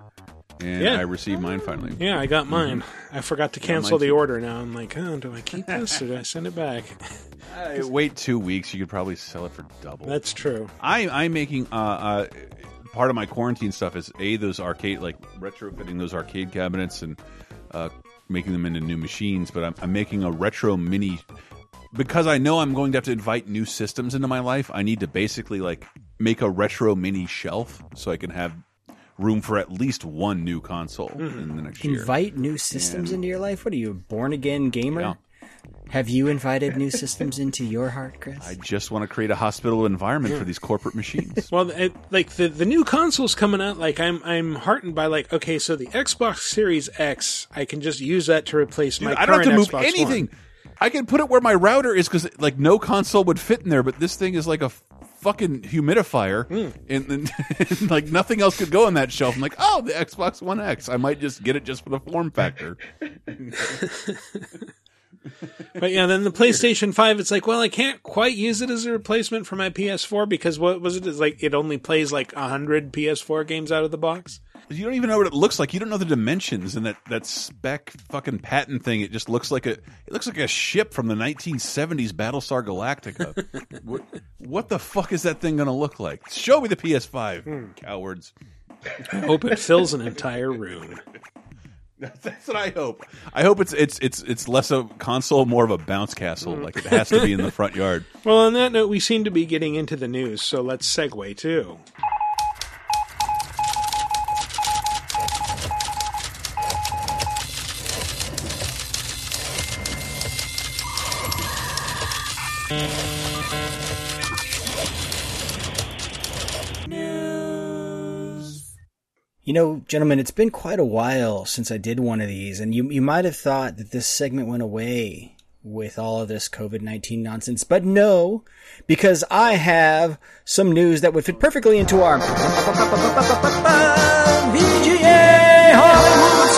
and Yeah. I received mine finally. Yeah, I got mine. I forgot to cancel the order. Now I'm like, oh, do I keep this or do I send it back? Uh, wait two weeks, you could probably sell it for double. That's true. I, I'm making uh, uh, part of my quarantine stuff is a those arcade like retrofitting those arcade cabinets and uh, making them into new machines. But I'm, I'm making a retro mini because I know I'm going to have to invite new systems into my life. I need to basically like make a retro mini shelf so I can have room for at least one new console mm-hmm. in the next year. Invite new systems And- into your life. What are you, a born again gamer? Yeah. Have you invited new systems into your heart, Chris? I just want to create a hospitable environment for these corporate machines. Well, it, like the the new consoles coming out, like I'm I'm heartened by like okay, so the Xbox Series X, I can just use that to replace Dude, my. I don't have to current move Xbox anything. One. I can put it where my router is because like no console would fit in there, but this thing is like a fucking humidifier, Hmm. and, and, and, like nothing else could go on that shelf. I'm like, oh, the Xbox One X. I might just get it just for the form factor. But yeah, then the PlayStation Five, it's like, well, I can't quite use it as a replacement for my PS4 because what was it? It's like it only plays like hundred PS4 games out of the box. You don't even know what it looks like. You don't know the dimensions and that that spec fucking patent thing. It just looks like a it looks like a ship from the 1970s Battlestar Galactica. what, what the fuck is that thing going to look like? Show me the PS5, hmm. cowards. I hope it fills an entire room. That's what I hope. I hope it's it's it's it's less a console, more of a bounce castle. Hmm. Like it has to be in the front yard. Well, on that note, we seem to be getting into the news, so let's segue too. You know, gentlemen, it's been quite a while since I did one of these, and you you might have thought that this segment went away with all of this COVID nineteen nonsense, but no, because I have some news that would fit perfectly into our VGA Hollywood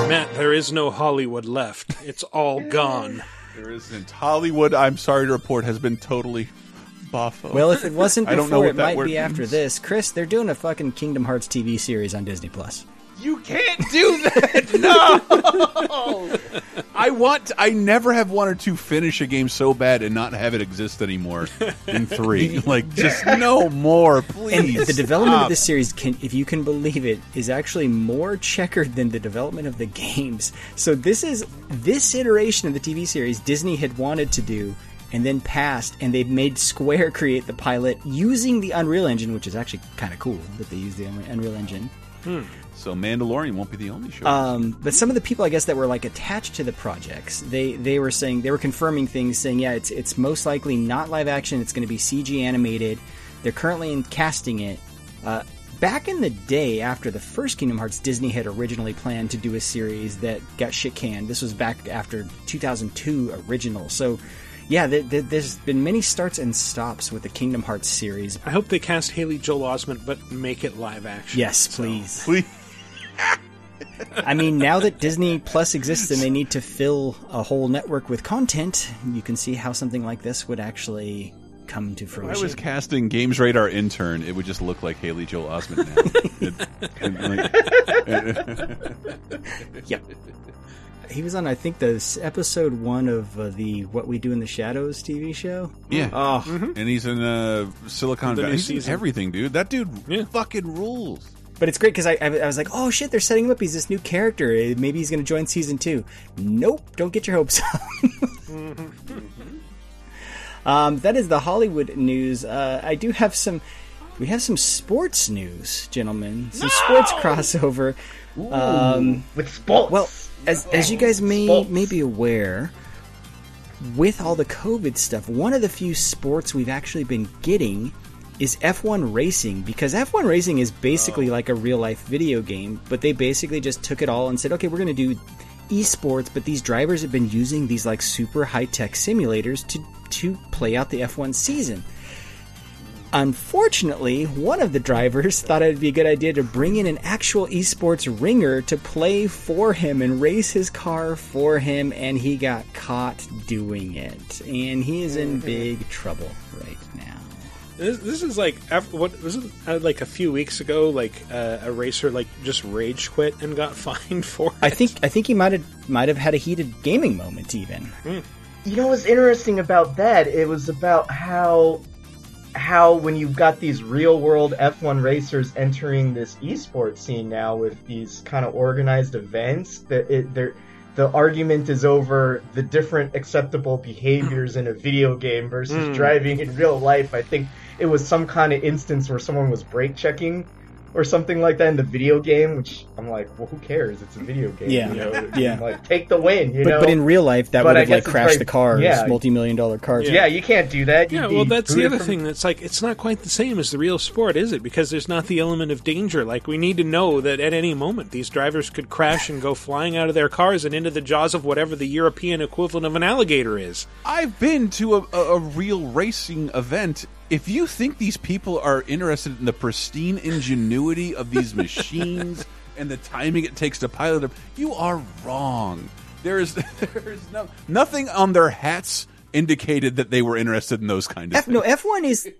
segment. Matt, there is no Hollywood left. It's all gone. There isn't Hollywood. I'm sorry to report has been totally boffo. Well, if it wasn't I don't know before, what it might word be after means. this. Chris, they're doing a fucking Kingdom Hearts TV series on Disney Plus. You can't do that. No. I want. I never have wanted to finish a game so bad and not have it exist anymore in three. like just no more, please. And the development Stop. of this series, can, if you can believe it, is actually more checkered than the development of the games. So this is this iteration of the TV series Disney had wanted to do and then passed, and they've made Square create the pilot using the Unreal Engine, which is actually kind of cool that they use the Unreal Engine. So Mandalorian won't be the only show. Um, but some of the people, I guess, that were like attached to the projects, they they were saying they were confirming things, saying, yeah, it's it's most likely not live action. It's going to be CG animated. They're currently in casting it. Uh, back in the day, after the first Kingdom Hearts, Disney had originally planned to do a series that got shit canned. This was back after 2002 original. So. Yeah, th- th- there's been many starts and stops with the Kingdom Hearts series. I hope they cast Haley Joel Osment, but make it live action. Yes, please. Please. I mean, now that Disney Plus exists and they need to fill a whole network with content, you can see how something like this would actually come to fruition. If I was casting Games Radar intern, it would just look like Haley Joel Osment now. It- and, Yep. He was on, I think, the episode one of uh, the What We Do in the Shadows TV show. Yeah. Oh, and he's in uh, Silicon The Valley. He's in season. everything, dude. That dude fucking rules. But it's great because I, I, I was like, oh shit, they're setting him up. He's this new character. Eh, Maybe he's going to join season two. Nope, don't get your hopes up. um, that is the Hollywood news. Uh, I do have some. We have some sports news, gentlemen. Some sports crossover. Um, With sports. well, as, as you guys may Sports. may be aware, with all the COVID stuff, one of the few sports we've actually been getting is F1 racing because F1 racing is basically like a real life video game, but they basically just took it all and said, okay, we're going to do esports, but these drivers have been using these like super high tech simulators to to play out the F1 season. Unfortunately, one of the drivers thought it'd be a good idea to bring in an actual esports ringer to play for him and race his car for him, and he got caught doing it. And he is in big trouble right now. This, this is like after, what was it uh, like a few weeks ago? Like uh, a racer like just rage quit and got fined for. It. I think I think he might have might have had a heated gaming moment even. You know what's interesting about that? It was about how how when you've got these real world F1 racers entering this esports scene now with these kind of organized events that it they're the argument is over the different acceptable behaviors in a video game versus Mm. driving in real life. I think it was some kind of instance where someone was brake checking or something like that in the video game, which I'm like, well, who cares? It's a video game. Yeah. you know? Yeah. Like, take the win, you but, know? but in real life, that But would have like guess crashed very- the cars, yeah. multi-million dollar cars. Yeah, you can't do that. You'd Yeah, well, that's the other from- thing. That's like it's not quite the same as the real sport, is it? Because there's not the element of danger. Like we need to know that at any moment these drivers could crash and go flying out of their cars and into the jaws of whatever the European equivalent of an alligator is. I've been to a, a, a real racing event. If you think these people are interested in the pristine ingenuity of these machines and the timing it takes to pilot them, you are wrong. There is there is no nothing on their hats indicated that they were interested in those kind of F, things. no, F1 is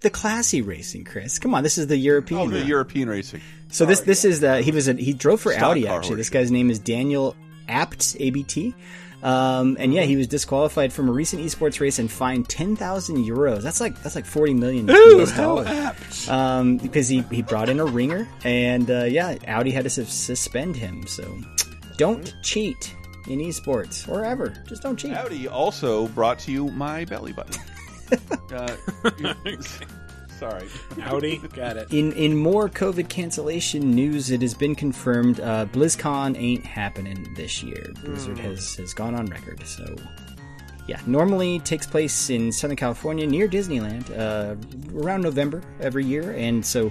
the classy racing, Chris. Come on, this is the oh, European. Oh, the one. European racing. So this this is the he was a, he drove for Stock Audi actually. This guy's name is Daniel Abt ABT. Um, and yeah, he was disqualified from a recent esports race and fined ten thousand euros. That's like that's like forty million Ooh, how dollars. apt. Um, because he he brought in a ringer, and uh, yeah, Audi had to suspend him. So don't cheat in esports or ever. Just don't cheat. Audi also brought to you my belly button. uh, sorry. Audi, got it. In in more COVID cancellation news, it has been confirmed uh, BlizzCon ain't happening this year. Blizzard Mm. has has gone on record. So, yeah, normally takes place in Southern California near Disneyland uh, around November every year, and so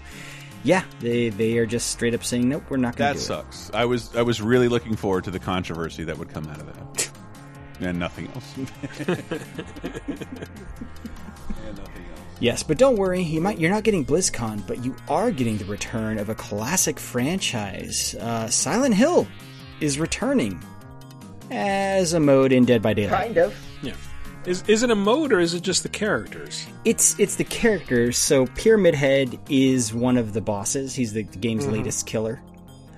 yeah, they they are just straight up saying nope, we're not going That to do it. sucks. I was I was really looking forward to the controversy that would come out of that, and nothing else. and nothing else. Yes, but don't worry, you might you're not getting BlizzCon, but you are getting the return of a classic franchise. Uh, Silent Hill is returning as a mode in Dead by Daylight. Kind of. Yeah. Is is it a mode or is it just the characters? It's it's the characters. So Pyramid Head is one of the bosses. He's the game's Mhm. latest killer.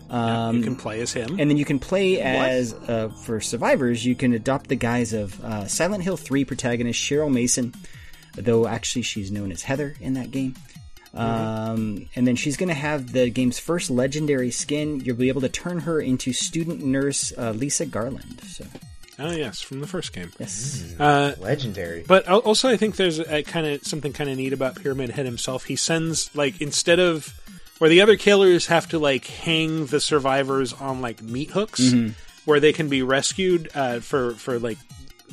Yeah, Um, you can play as him. and then you can play as uh, for survivors. You can adopt the guise of uh, Silent Hill Three protagonist Cheryl Mason, though actually she's known as Heather in that game. Um, and then she's going to have the game's first legendary skin. You'll be able to turn her into student nurse uh, Lisa Garland. So Oh yes, from the first game. Yes. uh, legendary. But also, I think there's a kind of something kind of neat about Pyramid Head himself. He sends like instead of where the other killers have to like hang the survivors on like meat hooks, Mhm. where they can be rescued uh, for for like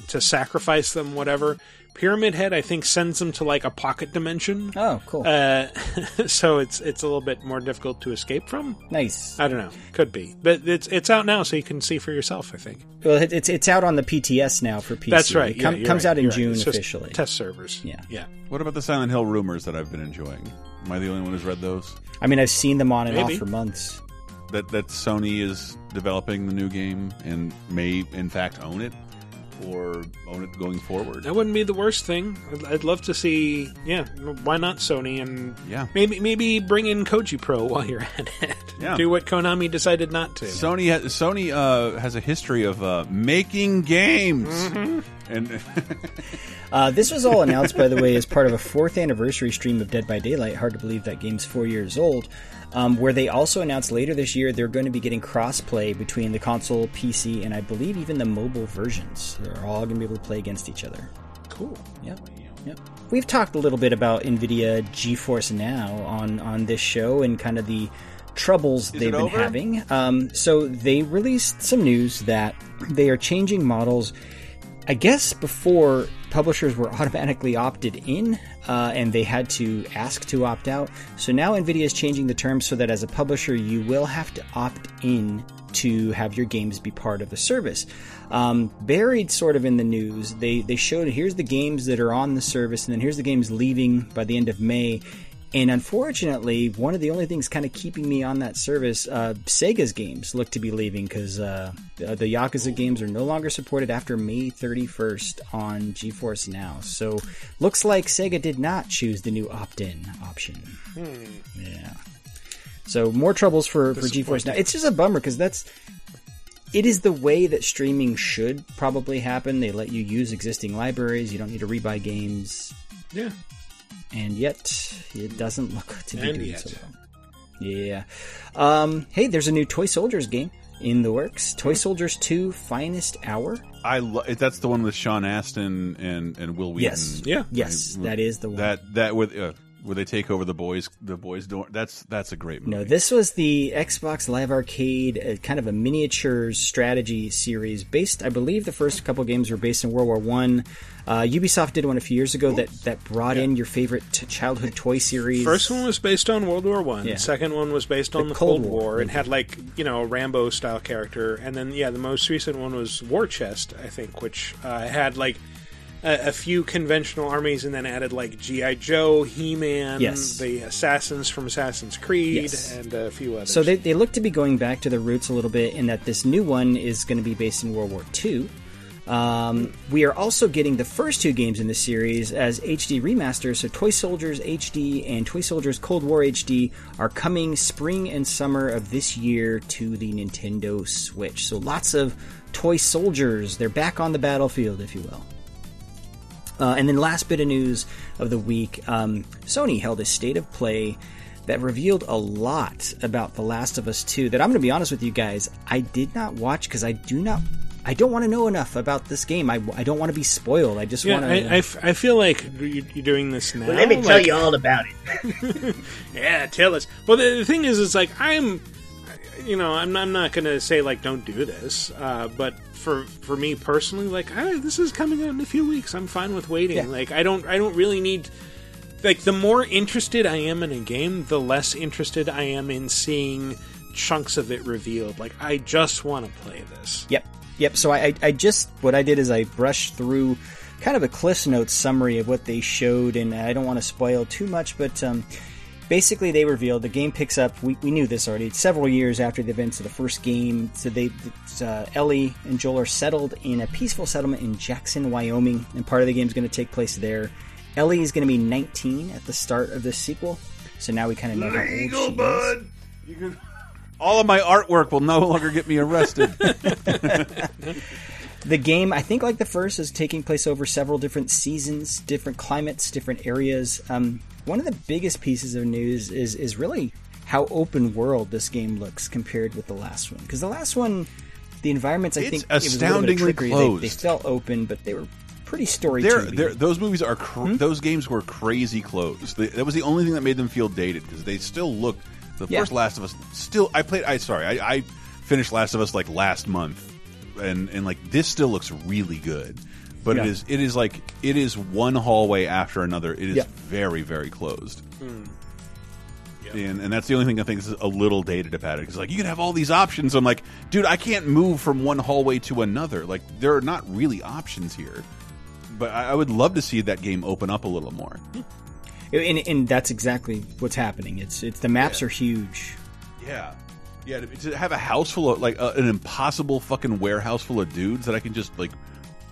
to sacrifice them, whatever. Pyramid Head, I think, sends them to like a pocket dimension. Oh, cool. Uh, so it's it's a little bit more difficult to escape from. Nice. I don't know. Could be, but it's it's out now, so you can see for yourself. I think. well, it's it's out on the PTS now for PC. That's right. It yeah, com- you're comes right, out in you're right. June It's just officially. Test servers. Yeah. Yeah. What about the Silent Hill rumors that I've been enjoying? Am I the only one who's read those? I mean, I've seen them on and Maybe. off for months. That that Sony is developing the new game and may in fact own it or own it going forward. That wouldn't be the worst thing. I'd, I'd love to see. Yeah, why not Sony and Yeah. maybe maybe bring in Koji Pro while you're at it. Yeah. Do what Konami decided not to. Sony has, Sony uh, has a history of uh, making games, Mhm. and Uh, this was all announced, by the way, as part of a fourth anniversary stream of Dead by Daylight. Hard to believe that game's four years old. Um, where they also announced later this year they're going to be getting crossplay between the console, PC, and I believe even the mobile versions. They're all going to be able to play against each other. Cool. Yeah. Yep. We've talked a little bit about NVIDIA GeForce Now on on this show and kind of the troubles Is they've been over? having. Um, so they released some news that they are changing models. I guess before publishers were automatically opted in, uh, and they had to ask to opt out. So now NVIDIA is changing the terms so that as a publisher, you will have to opt in to have your games be part of the service. Um, buried sort of in the news, they they showed here's the games that are on the service, and then here's the games leaving by the end of May. And unfortunately, one of the only things kind of keeping me on that service, uh, Sega's games look to be leaving because uh, the, the Yakuza games are no longer supported after May 31st on GeForce Now. So looks like Sega did not choose the new opt-in option. Yeah. So more troubles for, for GeForce Now. It's just a bummer because that's it is the way that streaming should probably happen. They let you use existing libraries. You don't need to rebuy games Yeah. And yet it doesn't look to be And doing yet. so well. Yeah. Um, hey, there's a new Toy Soldiers game in the works. Toy Soldiers 2 Finest Hour. I lo- that's the one with Sean Astin and and Wil Wheaton. Yes. Yeah. Yes, that is the one. That that with uh, where they take over the boys the boys door. That's that's a great movie. No, this was the Xbox Live Arcade, uh, kind of a miniature strategy series based. I believe the first couple games were based in World War One. Uh, Ubisoft did one a few years ago that that brought in your favorite t- childhood toy series. First one was based on World War One. Yeah. Second one was based on The the, Cold, Cold War. War. and had like you know a Rambo style character. And then yeah, the most recent one was War Chest, I think, which uh, had like a, a few conventional armies, and then added like GI Joe, He Man, Yes. the assassins from Assassin's Creed, Yes. and a few others. So they, they look to be going back to the roots a little bit in that this new one is going to be based in World War II. Um, we are also getting the first two games in the series as HD remasters. So Toy Soldiers HD and Toy Soldiers Cold War HD are coming spring and summer of this year to the Nintendo Switch. So lots of Toy Soldiers. They're back on the battlefield, if you will. Uh, and then, last bit of news of the week um, Sony held a state of play that revealed a lot about The Last of Us 2 that I'm going to be honest with you guys, I did not watch because I do not. I don't want to know enough about this game. I, I don't want to be spoiled. I just yeah, want I, I to. f- I feel like you- you're doing this now. Well, let me tell you all about it. yeah, tell us. Well, the, the thing is, it's like I'm, you know, I'm, I'm not going to say like don't do this, uh, but for for me personally, like I, this is coming out in a few weeks. I'm fine with waiting. Yeah. Like I don't I don't really need. Like the more interested I am in a game, the less interested I am in seeing chunks of it revealed. Like I just want to play this. Yep, yep. So I, I, I just what I did is I brushed through kind of a Cliff Notes summary of what they showed, and I don't want to spoil too much, but um, basically they revealed the game picks up. We, we knew this already. Several years after the events of the first game, so they uh, Ellie and Joel are settled in a peaceful settlement in Jackson, Wyoming, and part of the game is going to take place there. Ellie is going to be 19 at the start of this sequel, so now we kind of know how old she bud. You can- All of my artwork will no longer get me arrested. The game, I think, like the first, is taking place over several different seasons, different climates, different areas. Um, one of the biggest pieces of news is is really how open world this game looks compared with the last one. Because the last one, the environments, I It's think, it was a little bit astoundingly trickery. They- closed. They, felt open, but they were pretty story They're, they're, those movies are cr- Hmm? those games were crazy closed. They, that was the only thing that made them feel dated because they still look. The Yeah. first Last of Us still. I played. I sorry. I, I finished Last of Us like last month, and and like this still looks really good. But Yeah. it is it is like it is one hallway after another. It is Yeah. very very closed. Hmm. And, and that's the only thing I think is a little dated about it. Because like you can have all these options. I'm like, dude, I can't move from one hallway to another. Like there are not really options here. But I, I would love to see that game open up a little more. And, and that's exactly what's happening. It's it's the maps are huge. Yeah, yeah. To, to have a house full of like uh, an impossible fucking warehouse full of dudes that I can just like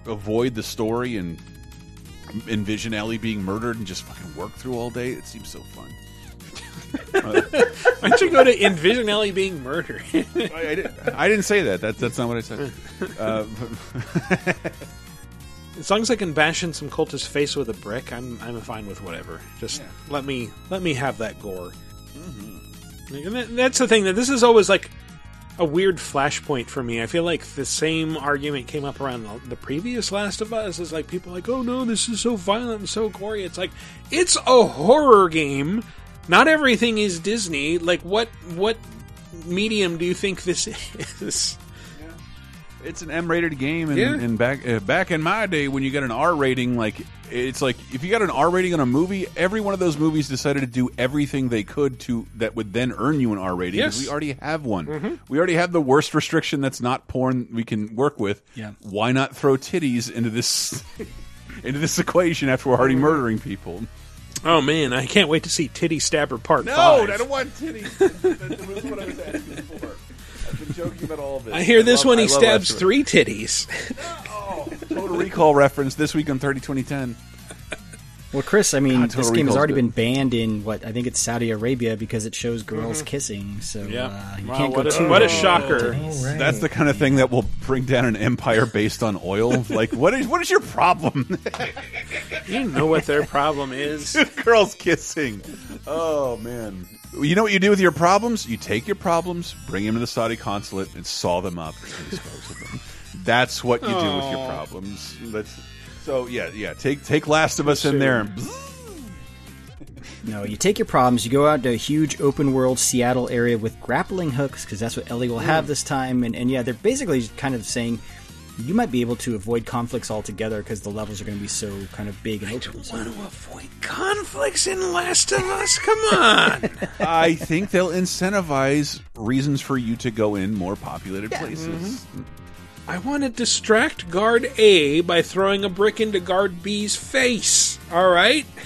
avoid the story and envision Ellie being murdered and just fucking work through all day. It seems so fun. Why don't you go to envision Ellie being murdered? I, I didn't, I didn't say that. That that's not what I said. Uh, As long as I can bash in some cultist's face with a brick, I'm I'm fine with whatever. Just let me let me have that gore. Mm-hmm. And that- that's the thing that this is always like a weird flashpoint for me. I feel like the same argument came up around the, the previous Last of Us. Is like people are like, oh no, this is so violent and so gory. It's like it's a horror game. Not everything is Disney. Like what what medium do you think this is? It's an M-rated game, and, Yeah. and back uh, back in my day, when you got an R rating, like it's like if you got an R rating on a movie, every one of those movies decided to do everything they could to that would then earn you an R rating. Yes. we already have one. Mhm. We already have the worst restriction that's not porn we can work with. Yeah. Why not throw titties into this into this equation after we're already murdering people? Oh man, I can't wait to see Titty Stabber Part No, Five. I don't want titties. that was what I was asking for. I've been joking about all this. I hear this love- one I he stabs Asteroid. three titties. Total Recall reference this week on 30 2010. Well, Chris, I mean, God, this game has already good. been banned in what I think it's Saudi Arabia because it shows girls kissing. So Yeah. uh, you Wow, can't what go a- too what a far. shocker. That's the kind of thing that will bring down an empire based on oil. Like, what is what is your problem? You know what their problem is. Girls kissing. Oh man. You know what you do with your problems? You take your problems, bring them to the Saudi consulate, and saw them up and dispose of them. That's what you do with your Aw. problems. That's, so yeah, yeah. Take take Last of Us in there. And, No, you take your problems, you go out to a huge open world Seattle area with grappling hooks, because that's what Ellie will have this time. And, and yeah, they're basically kind of saying you might be able to avoid conflicts altogether because the levels are going to be so kind of big and open. So- want to avoid conflicts in Last of Us. Come on. I think they'll incentivize reasons for you to go in more populated places. Mm-hmm. Mm-hmm. I want to distract guard A by throwing a brick into guard B's face. All right?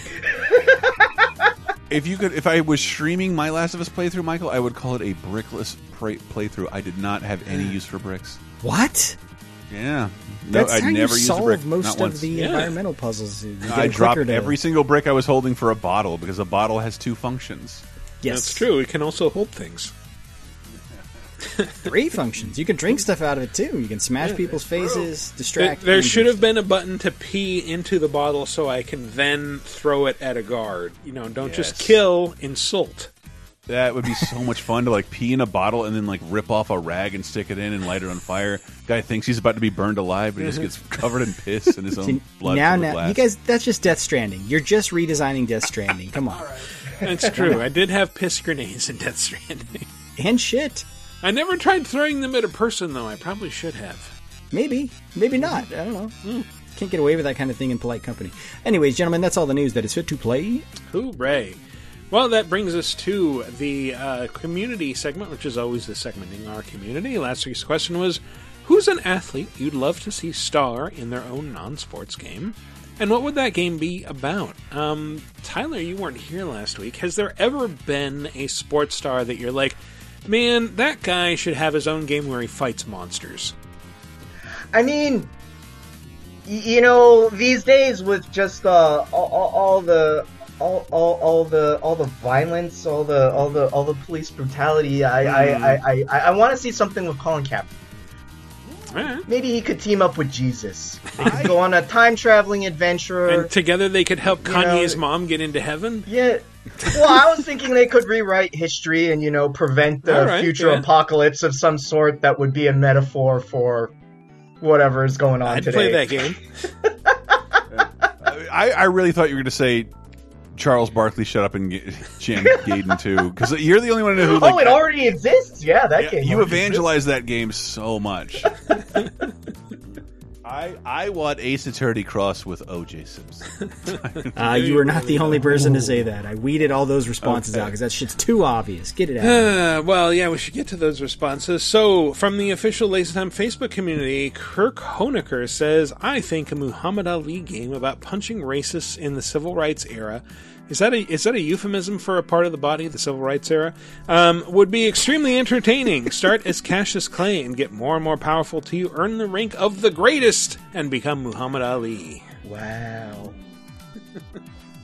If you could, if I was streaming my Last of Us playthrough, Michael, I would call it a brickless play, playthrough. I did not have any mm. use for bricks. What? Yeah, no, That's I'd how never you used solve brick. most not of once. the environmental puzzles. You get I a dropped clicker to- every single brick I was holding for a bottle because a bottle has two functions. Yes. That's true. It can also hold things. Three functions. You can drink stuff out of it too. You can smash Yeah, people's faces, There, distract. there and should drink have been a button to pee into the bottle so I can then throw it at a guard. You know, don't just Yes. kill, insult. That would be so much fun to like pee in a bottle and then like rip off a rag and stick it in and light it on fire. Guy thinks he's about to be burned alive, but he just gets covered in piss and his own See, blood. now, now, glass. you guys, that's just Death Stranding. You're just redesigning Death Stranding. Come on. That's true. I did have piss grenades in Death Stranding. And shit. I never tried throwing them at a person, though. I probably should have. Maybe, maybe not. I don't know. Hmm. Can't get away with that kind of thing in polite company. Anyways, gentlemen, that's all the news that is fit to play. Hooray. Well, that brings us to the uh, community segment, which is always the segment in our community. Last week's question was Who's an athlete you'd love to see star in their own non sports game? And what would that game be about? Um, Tyler, you weren't here last week. Has there ever been a sports star that you're like, man, that guy should have his own game where he fights monsters? I mean, you know, these days with just uh, all, all, all the all, all, all the all the violence, all the all the all the police brutality, I Mm. I, I, I, I want to see something with Colin Kaepernick. Alright. Maybe he could team up with Jesus. They could go on a time traveling adventure. And together they could help You know- Kanye's mom get into heaven? Yeah. Well, I was thinking they could rewrite history and you know prevent the All right, future yeah. apocalypse of some sort that would be a metaphor for whatever is going on I'd today. play that game. I, I really thought you were going to say Charles Barkley shut up and get, jam Gaiden too because you're the only one who oh, like oh, it already exists. Yeah, that Yeah, game. you evangelize that game so much. I I want Ace Attorney Cross with OJ Simpson. Uh, you are not the only person to say that. I weeded all those responses Okay. out because that shit's too obvious. Get it out. Uh, well, yeah, we should get to those responses. So, from the official Laser Time Facebook community, Kirk Honecker says, I think a Muhammad Ali game about punching racists in the civil rights era. Is that a is that a euphemism for a part of the body, the civil rights era? Um, would be extremely entertaining. Start as Cassius Clay and get more and more powerful till you earn the rank of the greatest and become Muhammad Ali. Wow.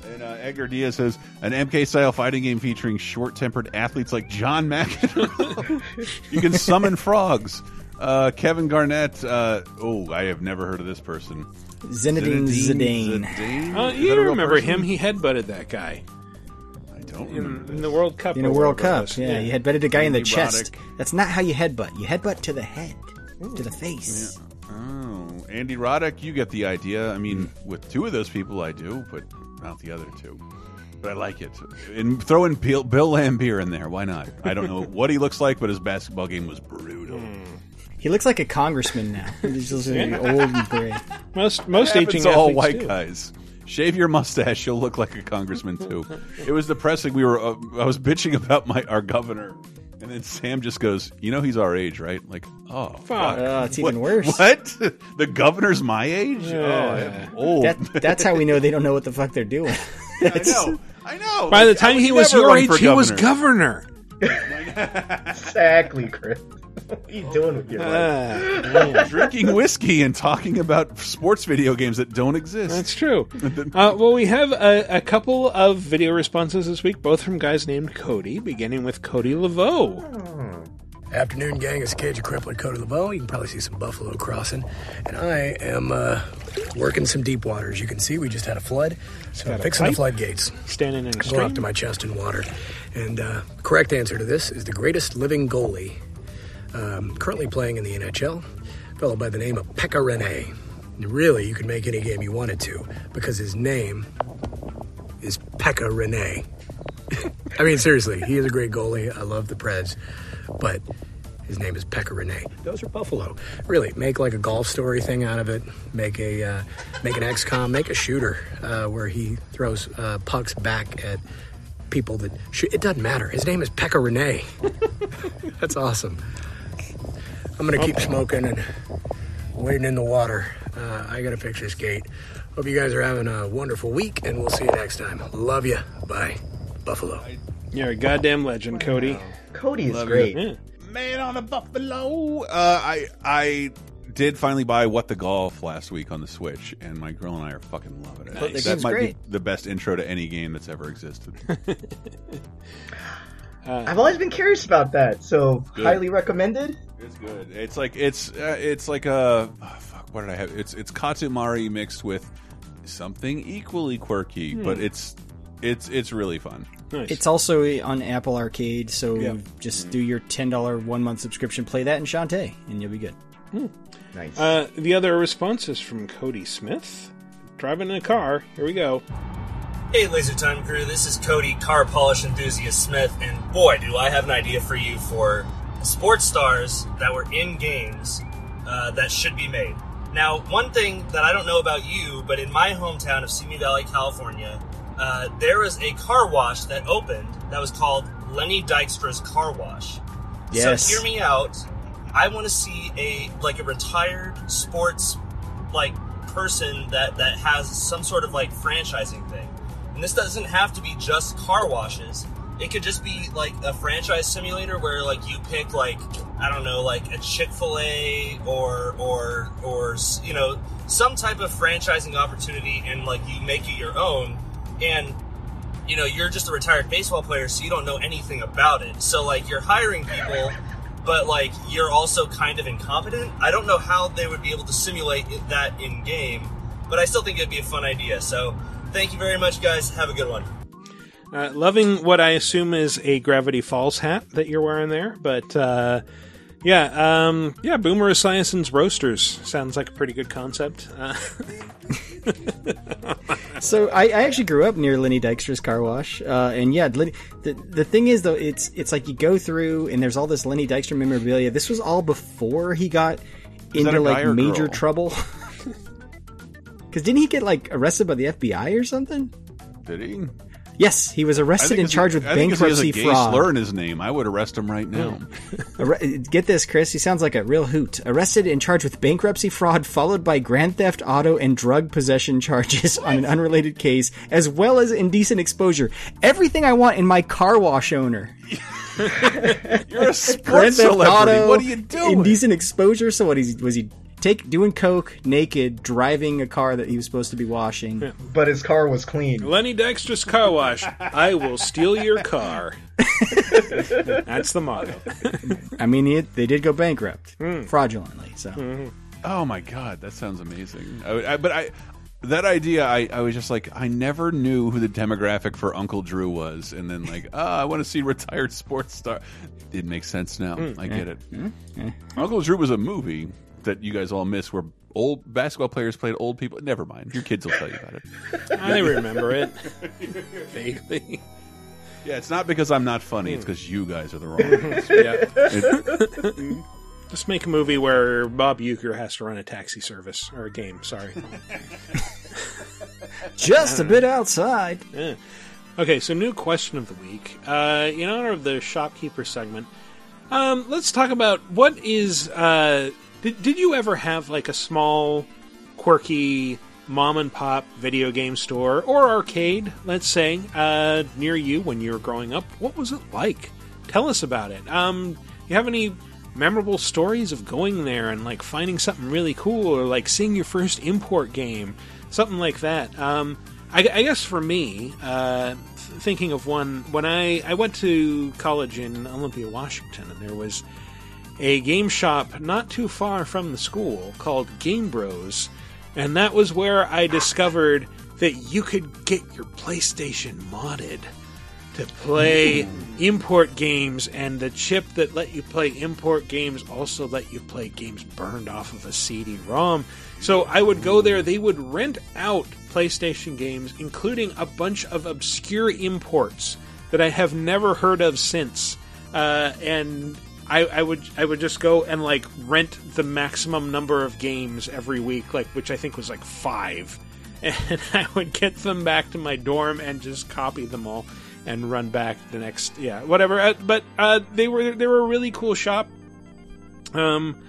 and uh, Edgar Diaz says an MK style fighting game featuring short tempered athletes like John McEnroe. you can summon frogs. Uh, Kevin Garnett. Uh, oh, I have never heard of this person. Zinedine Zidane. Zidane? Uh, you that a remember person? him? He headbutted that guy. I don't in, remember. in the World Cup. In a World Cup, was. yeah, you headbutted a guy in the Andy chest. That's not how you headbutt. You headbutt to the head, to the face. Oh, Andy Roddick, you get the idea. I mean, with two of those people, I do, but not the other two. But I like it. And throw in Bill, Bill Laimbeer in there. Why not? I don't know what he looks like, but his basketball game was brutal. He looks like a congressman now. He's just Yeah. old and gray. Most most Happens aging to all white do. guys. Shave your mustache, you'll look like a congressman too. It was depressing. We were, uh, I was bitching about my our governor, and then Sam just goes, "You know, he's our age, right?" Like, oh, fuck. Oh, it's What- even worse. What? the governor's my age? Oh, I am old. That, that's how we know they don't know what the fuck they're doing. I know. I know. By the Like, I time he was your age, he was governor. governor. Exactly, Chris. What are you doing with your life? Ah, Drinking whiskey and talking about sports video games that don't exist. That's true. Uh, well, we have a, a couple of video responses this week, both from guys named Cody, beginning with Cody Laveau. Afternoon, gang. It's Cage of Crippler, Cody LeBeau. You can probably see some buffalo crossing. And I am uh, working some deep water. As you can see, we just had a flood. So I'm a fixing the pipe floodgates. Standing in a Going up to my chest in water. And uh, correct answer to this is the greatest living goalie um, currently playing in the NHL, fellow by the name of Pekka Rinne. Really, you could make any game you wanted to because his name is Pekka Rinne. I mean, seriously, he is a great goalie. I love the Preds, but his name is Pekka Rinne. Those are Buffalo. Really, make like a golf story thing out of it. Make a uh, make an XCOM. Make a shooter uh, where he throws uh, pucks back at people that shoot. It doesn't matter. His name is Pekka Rinne. That's awesome. I'm gonna keep smoking and waiting in the water. Uh, I gotta fix this gate. Hope you guys are having a wonderful week, and we'll see you next time. Love you. Bye, Buffalo. You're a goddamn legend, Cody. Cody is Love great. you. Man on a buffalo. Uh, I I did finally buy What the Golf last week on the Switch, and my girl and I are fucking loving it. But the That game's might great. be the best intro to any game that's ever existed. I've always been curious about that, so Good. highly recommended. It's good. It's like it's uh, it's like a oh, fuck. What did I have? It's it's Katamari mixed with something equally quirky, Hmm. but it's it's it's really fun. It's also on Apple Arcade, so Yeah. just do your ten dollar one month subscription, play that in Shantae, and you'll be good. Nice. Uh, the other response is from Cody Smith. Driving in a car. Here we go. Hey, Laser Time crew, this is Cody, car polish enthusiast Smith, and boy, do I have an idea for you for sports stars that were in games uh, that should be made. Now, one thing that I don't know about you, but in my hometown of Simi Valley, California, uh, there was a car wash that opened that was called Lenny Dykstra's Car Wash. Yes. So hear me out. I want to see a like a retired sports like person that that has some sort of like franchising thing. And this doesn't have to be just car washes. It could just be like a franchise simulator where like you pick like I don't know like a Chick Fil A or or or you know some type of franchising opportunity and like you make it your own. And you know you're just a retired baseball player so you don't know anything about it. So like you're hiring people but like you're also kind of incompetent. I don't know how they would be able to simulate that in game but i still think it'd be a fun idea. So thank you very much guys have a good one Uh, loving what I assume is a Gravity Falls hat that you're wearing there, but uh, yeah, um, yeah, Boomer Esiason's Roasters sounds like a pretty good concept. Uh, So I, I actually grew up near Lenny Dykstra's car wash, uh, and yeah, Lenny, the the thing is though, it's it's like you go through and there's all this Lenny Dykstra memorabilia. This was all before he got Is into like major girl? trouble. Because didn't he get like arrested by the FBI or something? Did he? Yes, he was arrested and charged with I bankruptcy he has a gay fraud. slur in his name, I would arrest him right now. Get this, Chris. He sounds like a real hoot. Arrested and charged with bankruptcy fraud, followed by grand theft auto and drug possession charges on an unrelated case, as well as indecent exposure. Everything I want in my car wash owner. You're a sports celebrity. auto, what are you doing? Indecent exposure. So what? He's, was he take doing coke naked, driving a car that he was supposed to be washing? But his car was clean. Lenny Dykstra's Car Wash. I will steal your car. That's the motto. I mean, he, they did go bankrupt Hmm. fraudulently. So. Oh my god, that sounds amazing. I, I, but I, that idea, I, I was just like, I never knew who the demographic for Uncle Drew was, and then like, ah, I want to see retired sports star. It makes sense now. Hmm. I get it. Yeah. Uncle Drew was a movie that you guys all miss where old basketball players played old people. Never mind, your kids will tell you about it. I remember it. Vaguely. Yeah, it's not because I'm not funny; it's because you guys are the wrong. ones. Yeah. It- Just make a movie where Bob Uecker has to run a taxi service or a game. Sorry. Just a bit outside. Yeah. Okay, so new question of the week. Uh, in honor of the shopkeeper segment, um, let's talk about what is. Uh, did, did you ever have like a small, quirky mom and pop video game store or arcade, let's say, uh, near you when you were growing up? What was it like? Tell us about it. Um, you have any memorable stories of going there and like finding something really cool or like seeing your first import game, something like that? Um, I, I guess for me, uh, thinking of one when I I went to college in Olympia, Washington, and there was a game shop not too far from the school called Game Bros, and that was where I discovered that you could get your PlayStation modded to play import games, and the chip that let you play import games also let you play games burned off of a CD-ROM. So I would go there; they would rent out PlayStation games, including a bunch of obscure imports that I have never heard of since, uh, and I, I would I would just go and like rent the maximum number of games every week, like which I think was like five, and I would get them back to my dorm and just copy them all and run back the next yeah whatever. Uh, but uh, they were they were a really cool shop, um,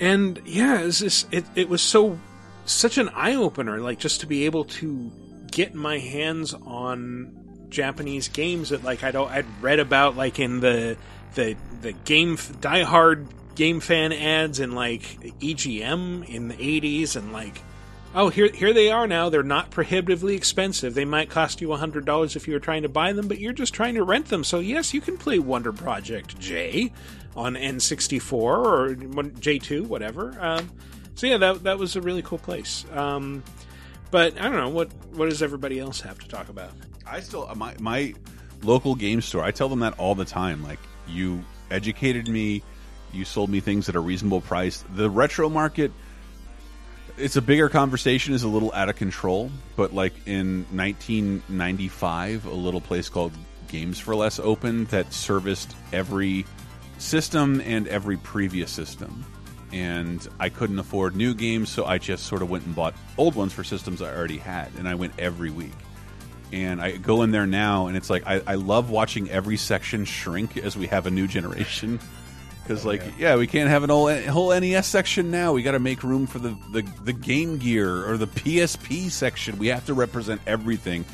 and yeah, it was just, it it was so such an eye opener, like just to be able to get my hands on Japanese games that like I'd I'd read about like in the the the game diehard game fan ads in like EGM in the 80s and like oh here here they are now. They're not prohibitively expensive. They might cost you $100 if you were trying to buy them but you're just trying to rent them. So yes you can play Wonder Project J on N64 or J2 whatever. Um, so yeah that that was a really cool place. Um, but I don't know. What what does everybody else have to talk about? I still my my local game store. I tell them that all the time. Like you educated me, you sold me things at a reasonable price. The retro market, it's a bigger conversation, is a little out of control. But like in 1995, a little place called Games for Less opened that serviced every system and every previous system. And I couldn't afford new games, so I just sort of went and bought old ones for systems I already had, and I went every week and I go in there now, and it's like I, I love watching every section shrink as we have a new generation. Because like yeah. we can't have an whole whole NES section now. We got to make room for the, the the Game Gear or the PSP section. We have to represent everything,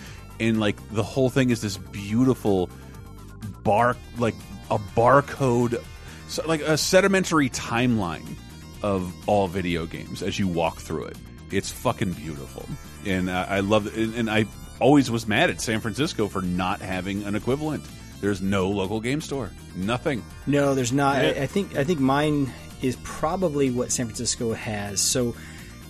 and like the whole thing is this beautiful bar like a barcode, so like a sedimentary timeline of all video games as you walk through it. It's fucking beautiful, and uh, I love it. And, and I always was mad at San Francisco for not having an equivalent. There's no local game store. Nothing. No, there's not. Yeah. I, I think I think mine is probably what San Francisco has. So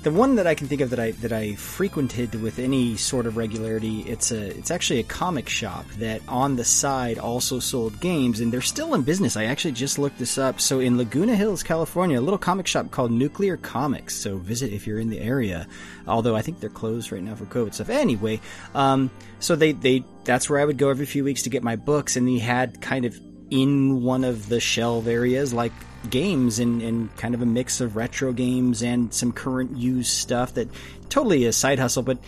the one that I can think of that I that I frequented with any sort of regularity, it's a it's actually a comic shop that on the side also sold games, and they're still in business. I actually just looked this up. So in Laguna Hills, California, a little comic shop called Nuclear Comics. So visit if you're in the area. Although I think they're closed right now for COVID stuff. Anyway, um, so they they that's where I would go every few weeks to get my books, and he had kind of in one of the shelf areas like games and, and kind of a mix of retro games and some current used stuff that totally a side hustle but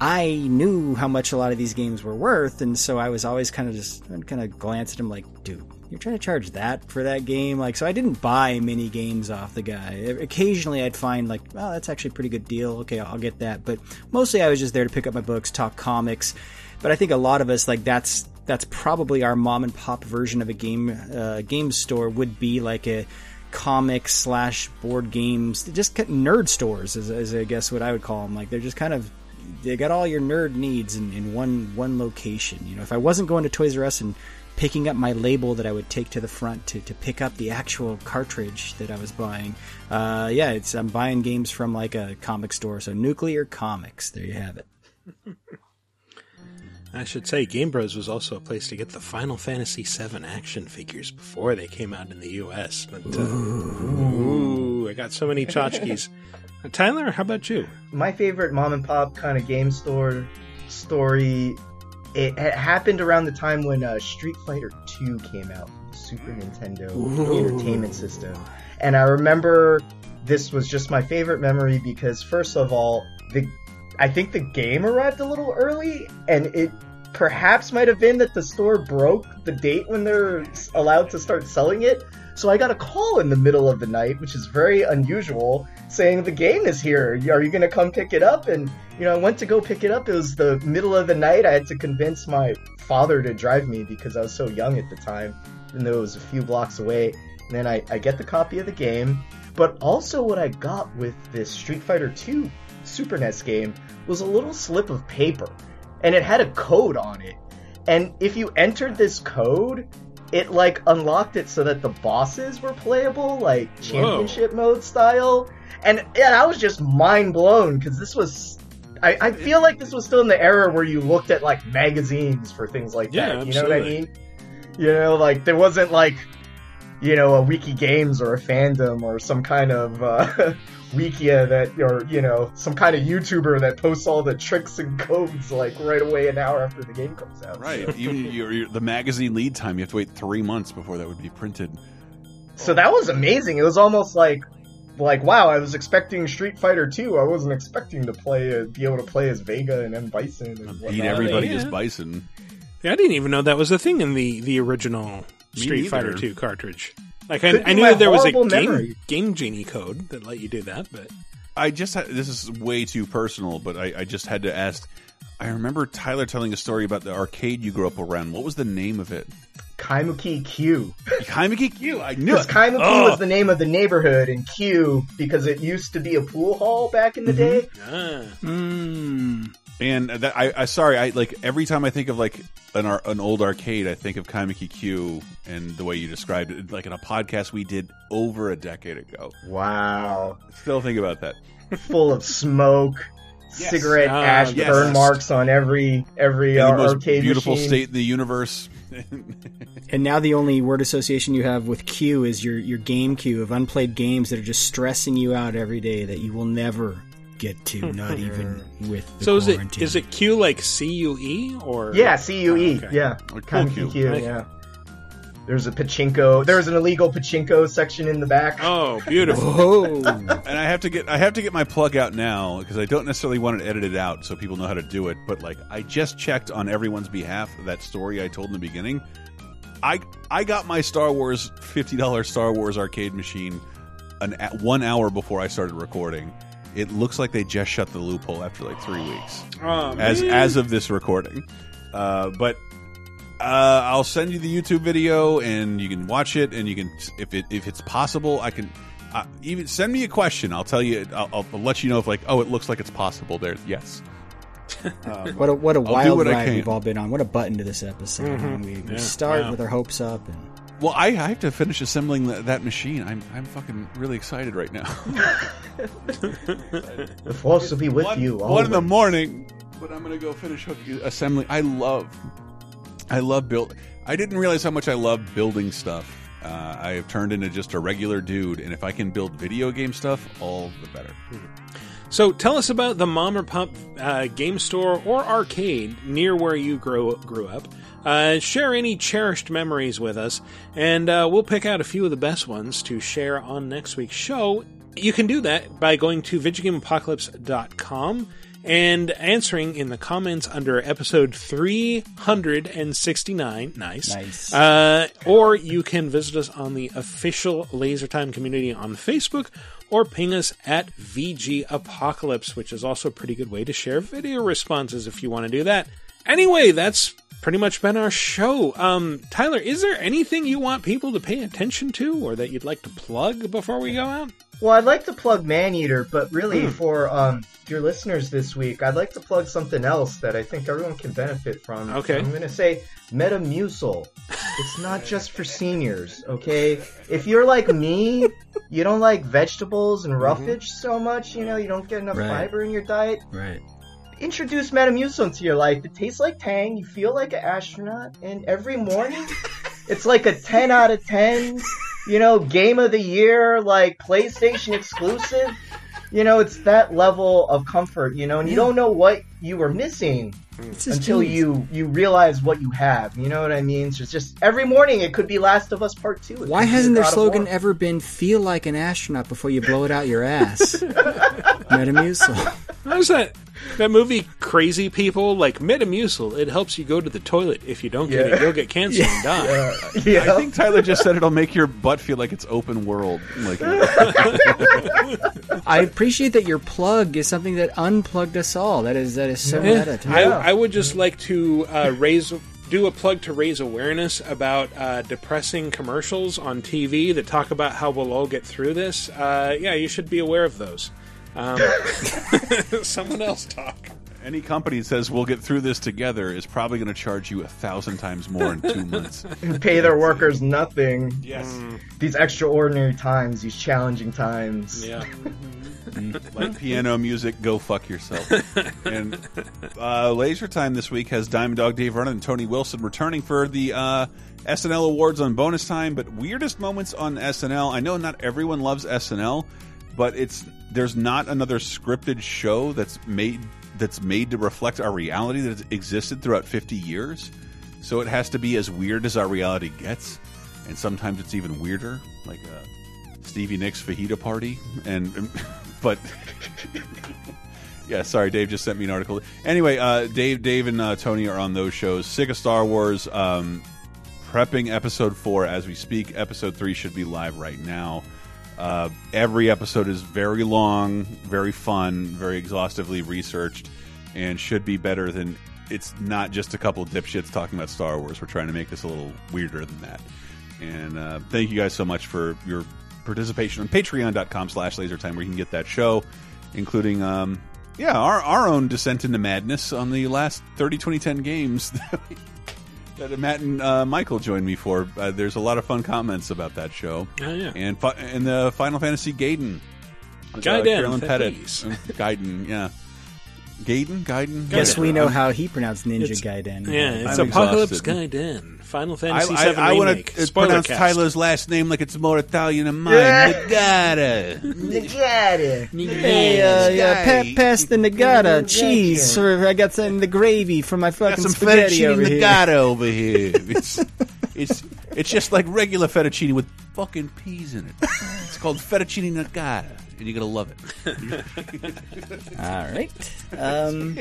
i knew how much a lot of these games were worth and so i was always kind of just kind of glance at him like dude you're trying to charge that for that game? Like so i didn't buy many games off the guy. Occasionally i'd find like oh that's actually a pretty good deal. Okay i'll get that. But mostly i was just there to pick up my books talk comics. But i think a lot of us like that's that's probably our mom and pop version of a game uh, game store would be like a comic slash board games just nerd stores is, is i guess what i would call them like they're just kind of they got all your nerd needs in, in one one location. You know if i wasn't going to toys r us and picking up my label that i would take to the front to, to pick up the actual cartridge that i was buying uh, yeah it's i'm buying games from like a comic store. So nuclear comics there you have it I should say, Game Bros was also a place to get the Final Fantasy VII action figures before they came out in the U.S. But uh, ooh, I got so many tchotchkes. Uh, Tyler, how about you? My favorite mom and pop kind of game store story. It, it happened around the time when uh, Street Fighter Two came out. Super Nintendo Ooh. Entertainment System. And I remember this was just my favorite memory because first of all, the I think the game arrived a little early and it perhaps might have been that the store broke the date when they're allowed to start selling it. So I got a call in the middle of the night, which is very unusual, saying the game is here. Are you going to come pick it up? And you know, I went to go pick it up. It was the middle of the night. I had to convince my father to drive me because I was so young at the time, though it was a few blocks away. And then I, I get the copy of the game. But also, what I got with this Street Fighter II Super NES game was a little slip of paper, and it had a code on it. And if you entered this code, it like unlocked it so that the bosses were playable, like championship mode style. And yeah, I was just mind blown because this was. I, I feel like this was still in the era where you looked at like magazines for things like Yeah, that. You know what I absolutely. mean? You know, like there wasn't like you know, a wiki games or a fandom or some kind of uh, wikia that, or you know, some kind of YouTuber that posts all the tricks and codes like right away an hour after the game comes out. Right. Even your, your, the magazine lead time, you have to wait three months before that would be printed. So that was amazing. It was almost like, like wow, I was expecting Street Fighter 2. I wasn't expecting to play, uh, be able to play as Vega and M Bison and Beat everybody yeah. as Bison. Yeah, I didn't even know that was a thing in the the original Me Street Fighter 2 cartridge. Like I, I knew that there was a horrible game, game genie code that let you do that, but I just had, this is way too personal, but I, I just had to ask. I remember Tyler telling a story about the arcade you grew up around. What was the name of it? Kaimuki Q. Kaimuki Q. I knew Because it. Kaimuki Oh. was the name of the neighborhood, and Q because it used to be a pool hall back in the day. ah. And that, I, I sorry, I like every time I think of like an an old arcade, I think of Kaimuki Q and the way you described it, like in a podcast we did over a decade ago. Wow. Still think about that. full of smoke, Yes. cigarette Ah, ash yes. burn marks on every every In uh, the most arcade beautiful machine. state in the universe. And now the only word association you have with Q is your your game queue of unplayed games that are just stressing you out every day that you will never get to, not even with the so is it quarantine. is it Q like C U E or Yeah, C U E. Yeah, Or Kaimuki Q. Q. Yeah. There's a pachinko. There's an illegal pachinko section in the back. Oh, beautiful. Oh, and I have to get I have to get my plug out now because I don't necessarily want it edited out so people know how to do it. But like I just checked on everyone's behalf that story I told in the beginning. I I got my Star Wars fifty dollars Star Wars arcade machine an one hour before I started recording. It looks like they just shut the loophole after like three weeks Oh, as man. as of this recording. Uh, but uh, I'll send you the YouTube video, and you can watch it, and you can if it if it's possible, I can uh, even send me a question. I'll tell you. I'll, I'll, I'll let you know if like oh, it looks like it's possible. There, yes. Um, what a what a I'll wild what ride we've all been on. What a button to this episode. Mhm. We, we Yeah, start wow. with our hopes up and Well, I, I have to finish assembling that that machine. I'm I'm fucking really excited right now. The force will be with one, you. one in the morning, but I'm gonna go finish hooking, assembling. I love, I love build. I didn't realize how much I love building stuff. Uh, I have turned into just a regular dude, and if I can build video game stuff, all the better. So tell us about the mom or pop uh, game store or arcade near where you grew grew up. Uh, share any cherished memories with us, and uh, we'll pick out a few of the best ones to share on next week's show. You can do that by going to VidjagameApocalypse.com and answering in the comments under episode 369. Nice. Nice. Uh, or you can visit us on the official LaserTime community on Facebook or ping us at VG Apocalypse, which is also a pretty good way to share video responses if you want to do that. Anyway, that's pretty much been our show. Um, Tyler, is there anything you want people to pay attention to or that you'd like to plug before we go out? Well, I'd like to plug Maneater, but really Hmm. for um, your listeners this week, I'd like to plug something else that I think everyone can benefit from. Okay. I'm going to say Metamucil. It's not just for seniors, okay? If you're like me, you don't like vegetables and roughage so much, you know, you don't get enough Right. fiber in your diet. right. Introduce Metamucil into your life. It tastes like Tang. You feel like an astronaut, and every morning, it's like a 10 out of 10. You know, game of the year, like PlayStation exclusive. you know, it's that level of comfort, you know, and you don't know what you were missing mm. just until genius. you you realize what you have. You know what I mean? So it's just every morning it could be Last of Us Part Two. It Why hasn't their slogan ever been "Feel like an astronaut before you blow it out your ass"? Metamucil. How's that? That movie, Crazy People, like Metamucil, it helps you go to the toilet. If you don't get Yeah. it, you'll get cancer and die. I think Tyler just said it'll make your butt feel like it's open world. Like I appreciate that your plug is something that unplugged us all. That is that is so meta. to I. I would just like to uh, raise do a plug to raise awareness about uh, depressing commercials on TV that talk about how we'll all get through this. Uh, yeah, you should be aware of those. Um, someone else talk. any company that says we'll get through this together is probably going to charge you a thousand times more in two months. And pay their workers nothing. Yes. These extraordinary times, these challenging times. Yeah. like piano music, go fuck yourself. and uh, Laser Time this week has Diamond Dog Dave Vernon and Tony Wilson returning for the uh, SNL awards on bonus time. But weirdest moments on SNL. I know not everyone loves SNL, but it's there's not another scripted show that's made that's made to reflect our reality that has existed throughout 50 years. So it has to be as weird as our reality gets, and sometimes it's even weirder, like uh, Stevie Nicks fajita party, and but yeah, sorry, Dave just sent me an article. Anyway, uh, Dave, Dave, and uh, Tony are on those shows. Sick of Star Wars, um, prepping episode four as we speak. Episode three should be live right now. Uh, every episode is very long, very fun, very exhaustively researched, and should be better than. It's not just a couple dipshits talking about Star Wars. We're trying to make this a little weirder than that. And uh, thank you guys so much for your participation on patreon.com slash lasertime where you can get that show, including, um, yeah, our, our own descent into madness on the last 30 2010 games that, Matt and uh, Michael joined me for. Uh, there's a lot of fun comments about that show. Oh, yeah. And, fi- and the Final Fantasy Gaiden. Gaiden, Carolyn Petit. Uh, Gaiden, yeah. Gaiden? Gaiden? Guess we know Um, how he pronounced Ninja It's- Gaiden. Yeah, it's I'm Apocalypse exhausted. Gaiden, Final I, Fantasy I, VII I want to pronounce cast. Tyler's last name like it's more Italian than mine. Yeah. Nagata. Hey, uh, yeah, pa- pass the Nagata cheese. Or I got some in the gravy for my Got fucking some spaghetti fettuccine over here. Nagata over here. It's, it's, it's just like regular fettuccine with fucking peas in it. It's called fettuccine Nagata, and you're gonna love it. All right. Um,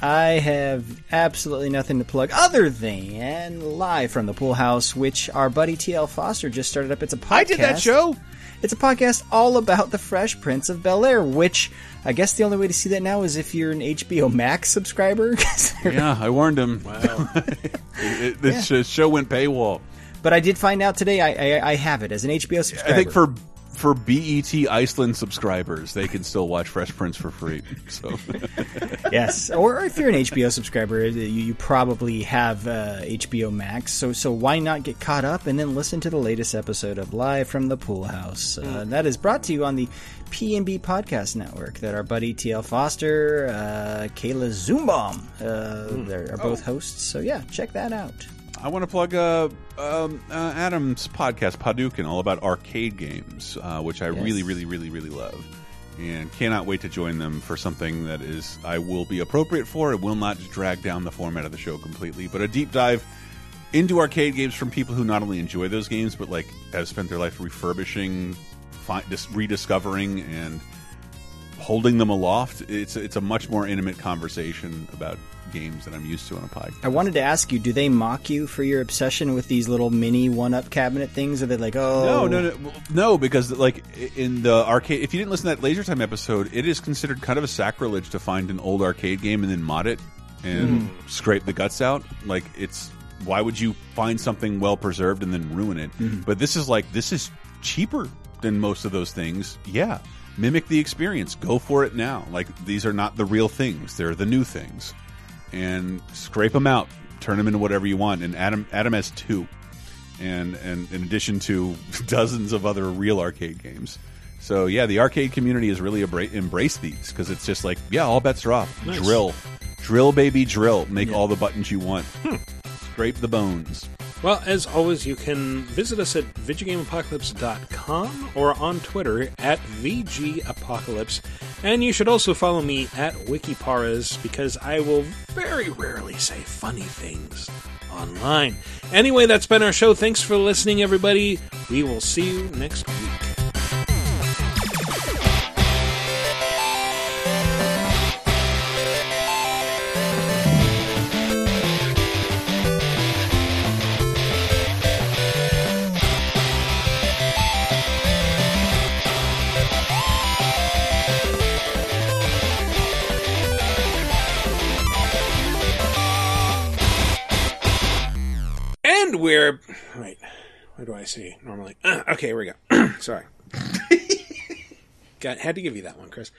I have absolutely nothing to plug other than live from the pool house, which our buddy TL Foster just started up. It's a podcast. I did that show. It's a podcast all about the Fresh Prince of Bel Air, which I guess the only way to see that now is if you're an HBO Max subscriber. Yeah, I warned him. Wow. this uh, show went paywall. but I did find out today I, I, I have it as an HBO subscriber. I think for for BET Iceland subscribers, they can still watch Fresh Prince for free. So yes, or if you're an HBO subscriber, you, you probably have uh, HBO Max. So so why not get caught up and then listen to the latest episode of Live from the Pool House? Uh, that is brought to you on the PNB Podcast Network. That our buddy TL Foster, uh, Kayla Zoombaum, uh, they are both hosts. So yeah, check that out. I want to plug uh, um, uh, Adam's podcast, Padukin, all about arcade games, uh, which I Yes. really, really, really, really love. And cannot wait to join them for something that is I will be appropriate for. It will not drag down the format of the show completely, but a deep dive into arcade games from people who not only enjoy those games but like have spent their life refurbishing, fi- dis- rediscovering, and holding them aloft. It's it's a much more intimate conversation about games that I'm used to on a podcast. I wanted to ask you: Do they mock you for your obsession with these little mini one-up cabinet things? Are they like, oh, No, no, no, no, because like in the arcade, if you didn't listen to that Laser Time episode, it is considered kind of a sacrilege to find an old arcade game and then mod it and hmm. scrape the guts out. Like it's why would you find something well preserved and then ruin it? Hmm. But this is like this is cheaper than most of those things. Yeah, mimic the experience. Go for it now. Like these are not the real things; they're the new things, and scrape them out. Turn them into whatever you want. And Adam, Adam has two and and in addition to dozens of other real arcade games. So yeah, the arcade community has really embra- embraced these because it's just like yeah, all bets are off. Nice. Drill, drill, baby, drill. Make all the buttons you want. Hmm. Scrape the bones. Well, as always, you can visit us at VidjagameApocalypse.com or on Twitter at VGApocalypse. And you should also follow me at Wikiparas because I will very rarely say funny things online. Anyway, that's been our show. Thanks for listening, everybody. We will see you next week. And we're. Wait. What do I see normally? Uh, okay, here we go. Sorry. Got, had to give you that one, Chris.